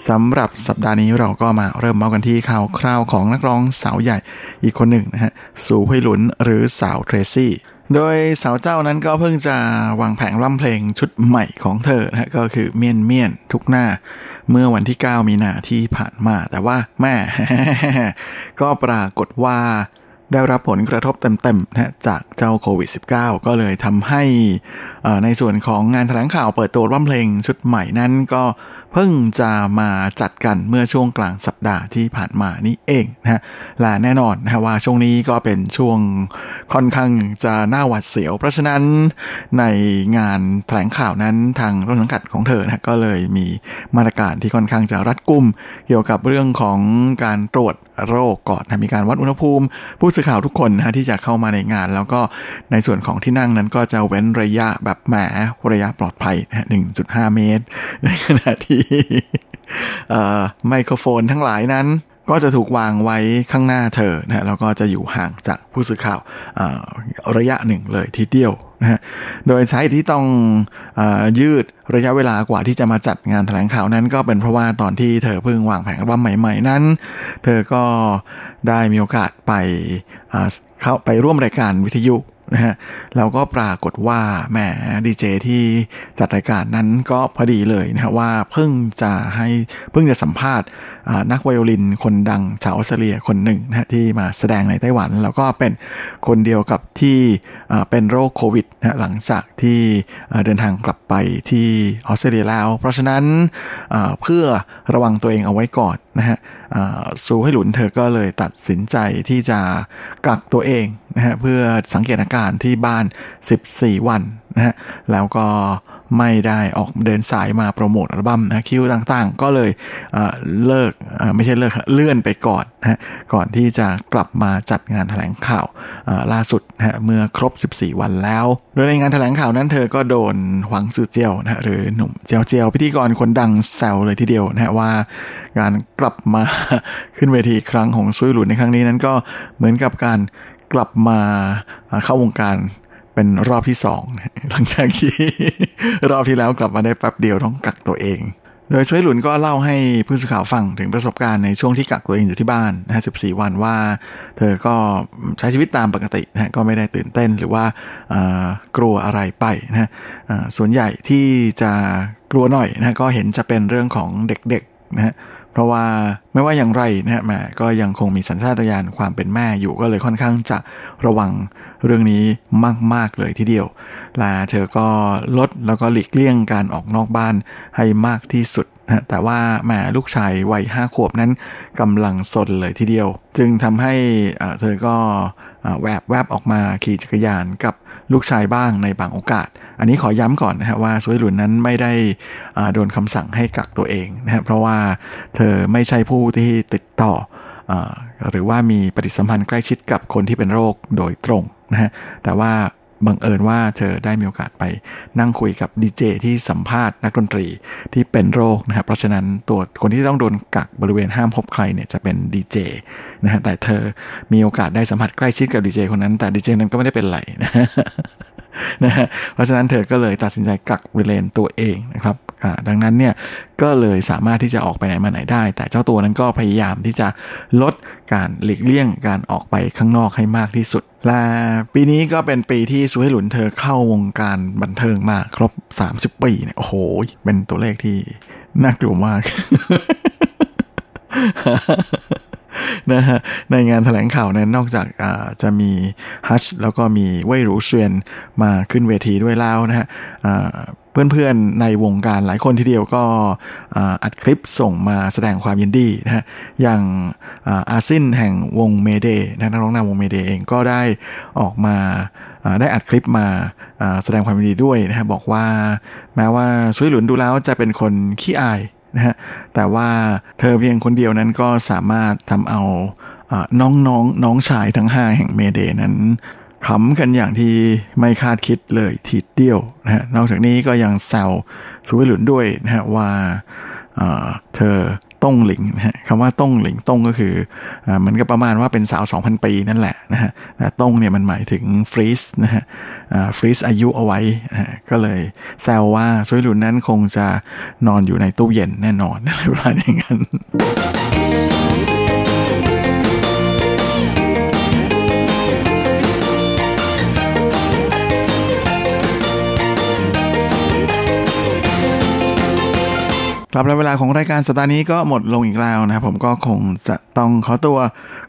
สำหรับสัปดาห์นี้เราก็มาเริ่มเมากันที่ข่าวคราวของนักร้องสาวใหญ่อีกคนหนึ่งนะฮะสูหุยหลุนหรือสาวเทรซี่โดยสาวเจ้านั้นก็เพิ่งจะวางแผงร่ำเพลงชุดใหม่ของเธอนะก็คือเมียนเมียนทุกหน้า เมื่อวันที่ 9 มีนาที่ผ่านมา แต่ว่าแม่ก็ปรากฏว่า ได้รับผลกระทบเต็มๆนะจากเจ้าโควิด -19 ก็เลยทำให้ในส่วนของงานแถลงข่าวเปิดตัวร่ำเพลงชุดใหม่นั้นก็เพิ่งจะมาจัดกันเมื่อช่วงกลางสัปดาห์ที่ผ่านมานี่เองนะฮะและแน่นอนนะว่าช่วงนี้ก็เป็นช่วงค่อนข้างจะน่าหวาดเสียว เพราะฉะนั้นในงานแถลงข่าวนั้นทางต้นสังกัดของเธอนะก็เลยมีมาตรการที่ค่อนข้างจะรัดกุม เกี่ยวกับเรื่องของการตรวจโรคก่อนนะมีการวัดอุณหภูมิ ผู้สื่อข่าวทุกคนนะที่จะเข้ามาในงาน แล้วก็ในส่วนของที่นั่งนั้นก็จะเว้นระยะแบบแหมระยะปลอดภัยนะหนึ่งจุดห้าเมตร ในขณะที่ไมโครโฟนทั้งหลายนั้นก็จะถูกวางไว้ข้างหน้าเธอนะแล้วก็จะอยู่ห่างจากผู้สื่อข่าวระยะหนึ่งเลยทีเดียว นะฮะโดยสาเหตุที่ต้องอยืดระยะเวลากว่าที่จะมาจัดงานแถลงข่าวนั้น ก็เป็นเพราะว่าตอนที่เธอเพิ่งวางแผนว่าใหม่ ๆ นั้น เธอก็ได้มีโอกาสไปเข้าไปร่วมรายการวิทยุ นะฮะแล้วก็ปรากฏว่าแหมดีเจที่จัดรายการนั้นก็พอดีเลยนะฮะว่าเพิ่งจะให้เพิ่งจะสัมภาษณ์นักไวโอลินคนดังชาวออสเตรเลียคนหนึ่งนะฮะที่มาแสดงในไต้หวัน แล้วก็เป็นคนเดียวกับที่เป็นโรคโควิดนะหลังจากที่เดินทางกลับไปที่ออสเตรเลียแล้ว เพราะฉะนั้นเพื่อระวังตัวเองเอาไว้ก่อนนะฮะซูให้หลุนเธอก็เลยตัดสินใจที่จะกักตัวเอง นะฮะเพื่อสังเกตอาการที่บ้าน 14 วันนะฮะแล้วก็ไม่ได้ออกเดินสายมาโปรโมทอัลบั้มนะคิวต่างๆ ก็เลยเเลิกไม่ใช่เลิกเลื่อนไปก่อนนะก่อนที่จะกลับมาจัดงานแถลงข่าวล่าสุดนะเมื่อครบ 14 วันแล้ว โดยในงานแถลงข่าวนั้นเธอก็โดนหวังซือเจียวนะหรือหนุ่มเจียวเจียวพิธีกรคนดังแซวเลยทีเดียวนะว่าการกลับมาขึ้นเวทีครั้งของซุยหลุนในครั้งนี้นั้นก็เหมือนกับการ กลับมาเข้าวงการเป็นรอบที่สองหลังจากที่รอบที่แล้วกลับมาได้แป๊บเดียวต้องกักตัวเอง โดยช่วยหลุนก็เล่าให้ผู้สื่อข่าวฟังถึงประสบการณ์ในช่วงที่กักตัวเองอยู่ที่บ้านนะ14 วันว่า เธอก็ใช้ชีวิตตามปกตินะก็ไม่ได้ตื่นเต้นหรือว่ากลัวอะไรไปนะส่วนใหญ่ที่จะกลัวหน่อยนะก็เห็นจะเป็นเรื่องของเด็กๆนะฮะ ราะว่าไม่ว่าอย่างไรนะฮะแม่ก็ยังคงมีสัญชาตญาณความเป็นแม่อยู่ก็เลยค่อนข้างจะระวังเรื่องนี้มาก ๆ เลยทีเดียวละเธอก็ลดแล้วก็หลีกเลี่ยงการออกนอกบ้านให้มากที่สุดนะแต่ว่าแม่ลูกชายวัยห้าขวบนั้นกำลังสนเลยทีเดียว จึงทำให้เธอก็แวบแวบออกมาขี่จักรยานกับ ลูกชายบ้างในบางโอกาส อันนี้ขอย้ำก่อนนะฮะว่าซุยหลุนนั้นไม่ได้โดนคำสั่งให้กักตัวเองนะฮะเพราะว่าเธอไม่ใช่ผู้ที่ติดต่ออหรือว่ามีปฏิสัมพันธ์ใกล้ชิดกับคนที่เป็นโรคโดยตรงนะฮะแต่ว่า บังเอิญว่าเธอได้มีโอกาสไปนั่งคุยกับดีเจที่สัมภาษณ์นักดนตรีที่เป็นโรคนะครับเพราะฉะนั้นตัวคนที่ต้องโดนกักบริเวณห้ามพบใครเนี่ยจะเป็นดีเจนะฮะแต่เธอมีโอกาสได้สัมผัสใกล้ชิดกับดีเจคนนั้น แต่ดีเจนั้นก็ไม่ได้เป็นไรนะ นะฮะเพราะฉะนั้นเธอก็เลยตัดสินใจกักบริเวณตัวเองนะครับดังนั้นเนี่ยก็เลยสามารถที่จะออกไปไหนมาไหนได้ แต่เจ้าตัวนั้นก็พยายามที่จะลดการหลีกเลี่ยงการออกไปข้างนอกให้มากที่สุด และปีนี้ก็เป็นปีที่สุให้หลุนเธอเข้าวงการบันเทิงมาครบ 30 ปีเนี่ยโอ้โหเป็นตัวเลขที่น่ากลัวมาก นะฮะในงานแถลงข่าวนั้นนอกจากจะมีฮัชแล้วก็มีเว่ยรูเชียนมาขึ้นเวทีด้วยแล้วนะฮะเพื่อนๆในวงการหลายคนทีเดียวก็อัดคลิปส่งมาแสดงความยินดีนะฮะอย่างอาซินแห่งวงเมเดนะนักร้องนำวงเมเดเองก็ได้ออกมาได้อัดคลิปมาแสดงความยินดีด้วยนะฮะบอกว่าแม้ว่าซุยหลุนดูแล้วจะเป็นคนขี้อาย นะฮะแต่ว่าเธอเพียงคนเดียวนั้นก็สามารถทำเอาน้องน้องน้องชายทั้งห้าแห่งเมเดนั้นขำกันอย่างที่ไม่คาดคิดเลยทีเดียวนะฮะนอกจากนี้ก็ยังแซวสุวิหลุนด้วยนะฮะว่าเธอ ต้งหลิงนะฮะคำว่าต้งหลิงต้งก็คืออ่ามันก็ประมาณว่าเป็นสาว 2,000 ปีนั่นแหละนะฮะต่ต้งเนี่ยมันหมายถึงฟรีซนะฮะฟรีซอายุเอาไว้นะฮะก็เลยแซวว่าซุยหลุนนั้นคงจะนอนอยู่ในตู้เย็นแน่นอนอะไรประมาณอย่างนั้น ครับเวลาของรายการสัปดาห์นี้ก็หมดลงอีกแล้วนะครับผมก็คงจะต้องขอตัว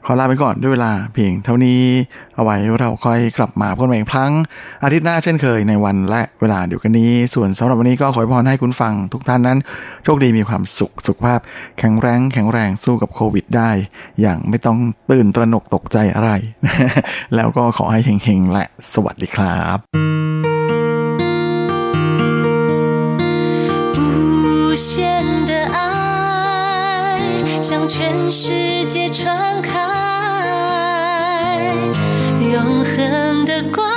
ขอลาไปก่อนด้วยเวลาเพียงเท่านี้ เอาไว้เราค่อยกลับมาพบกันอีกครั้ง อาทิตย์หน้าเช่นเคยในวันและเวลาเดียวกันนี้ ส่วนสำหรับวันนี้ก็ขอพรให้คุณฟังทุกท่านนั้น โชคดีมีความสุขสุขภาพ แข็งแรงแข็งแรงสู้กับโควิดได้ อย่างไม่ต้องตื่นตระหนกตกใจอะไร แล้วก็ขอให้เฮงๆและสวัสดีครับ 向全世界传开，永恒的光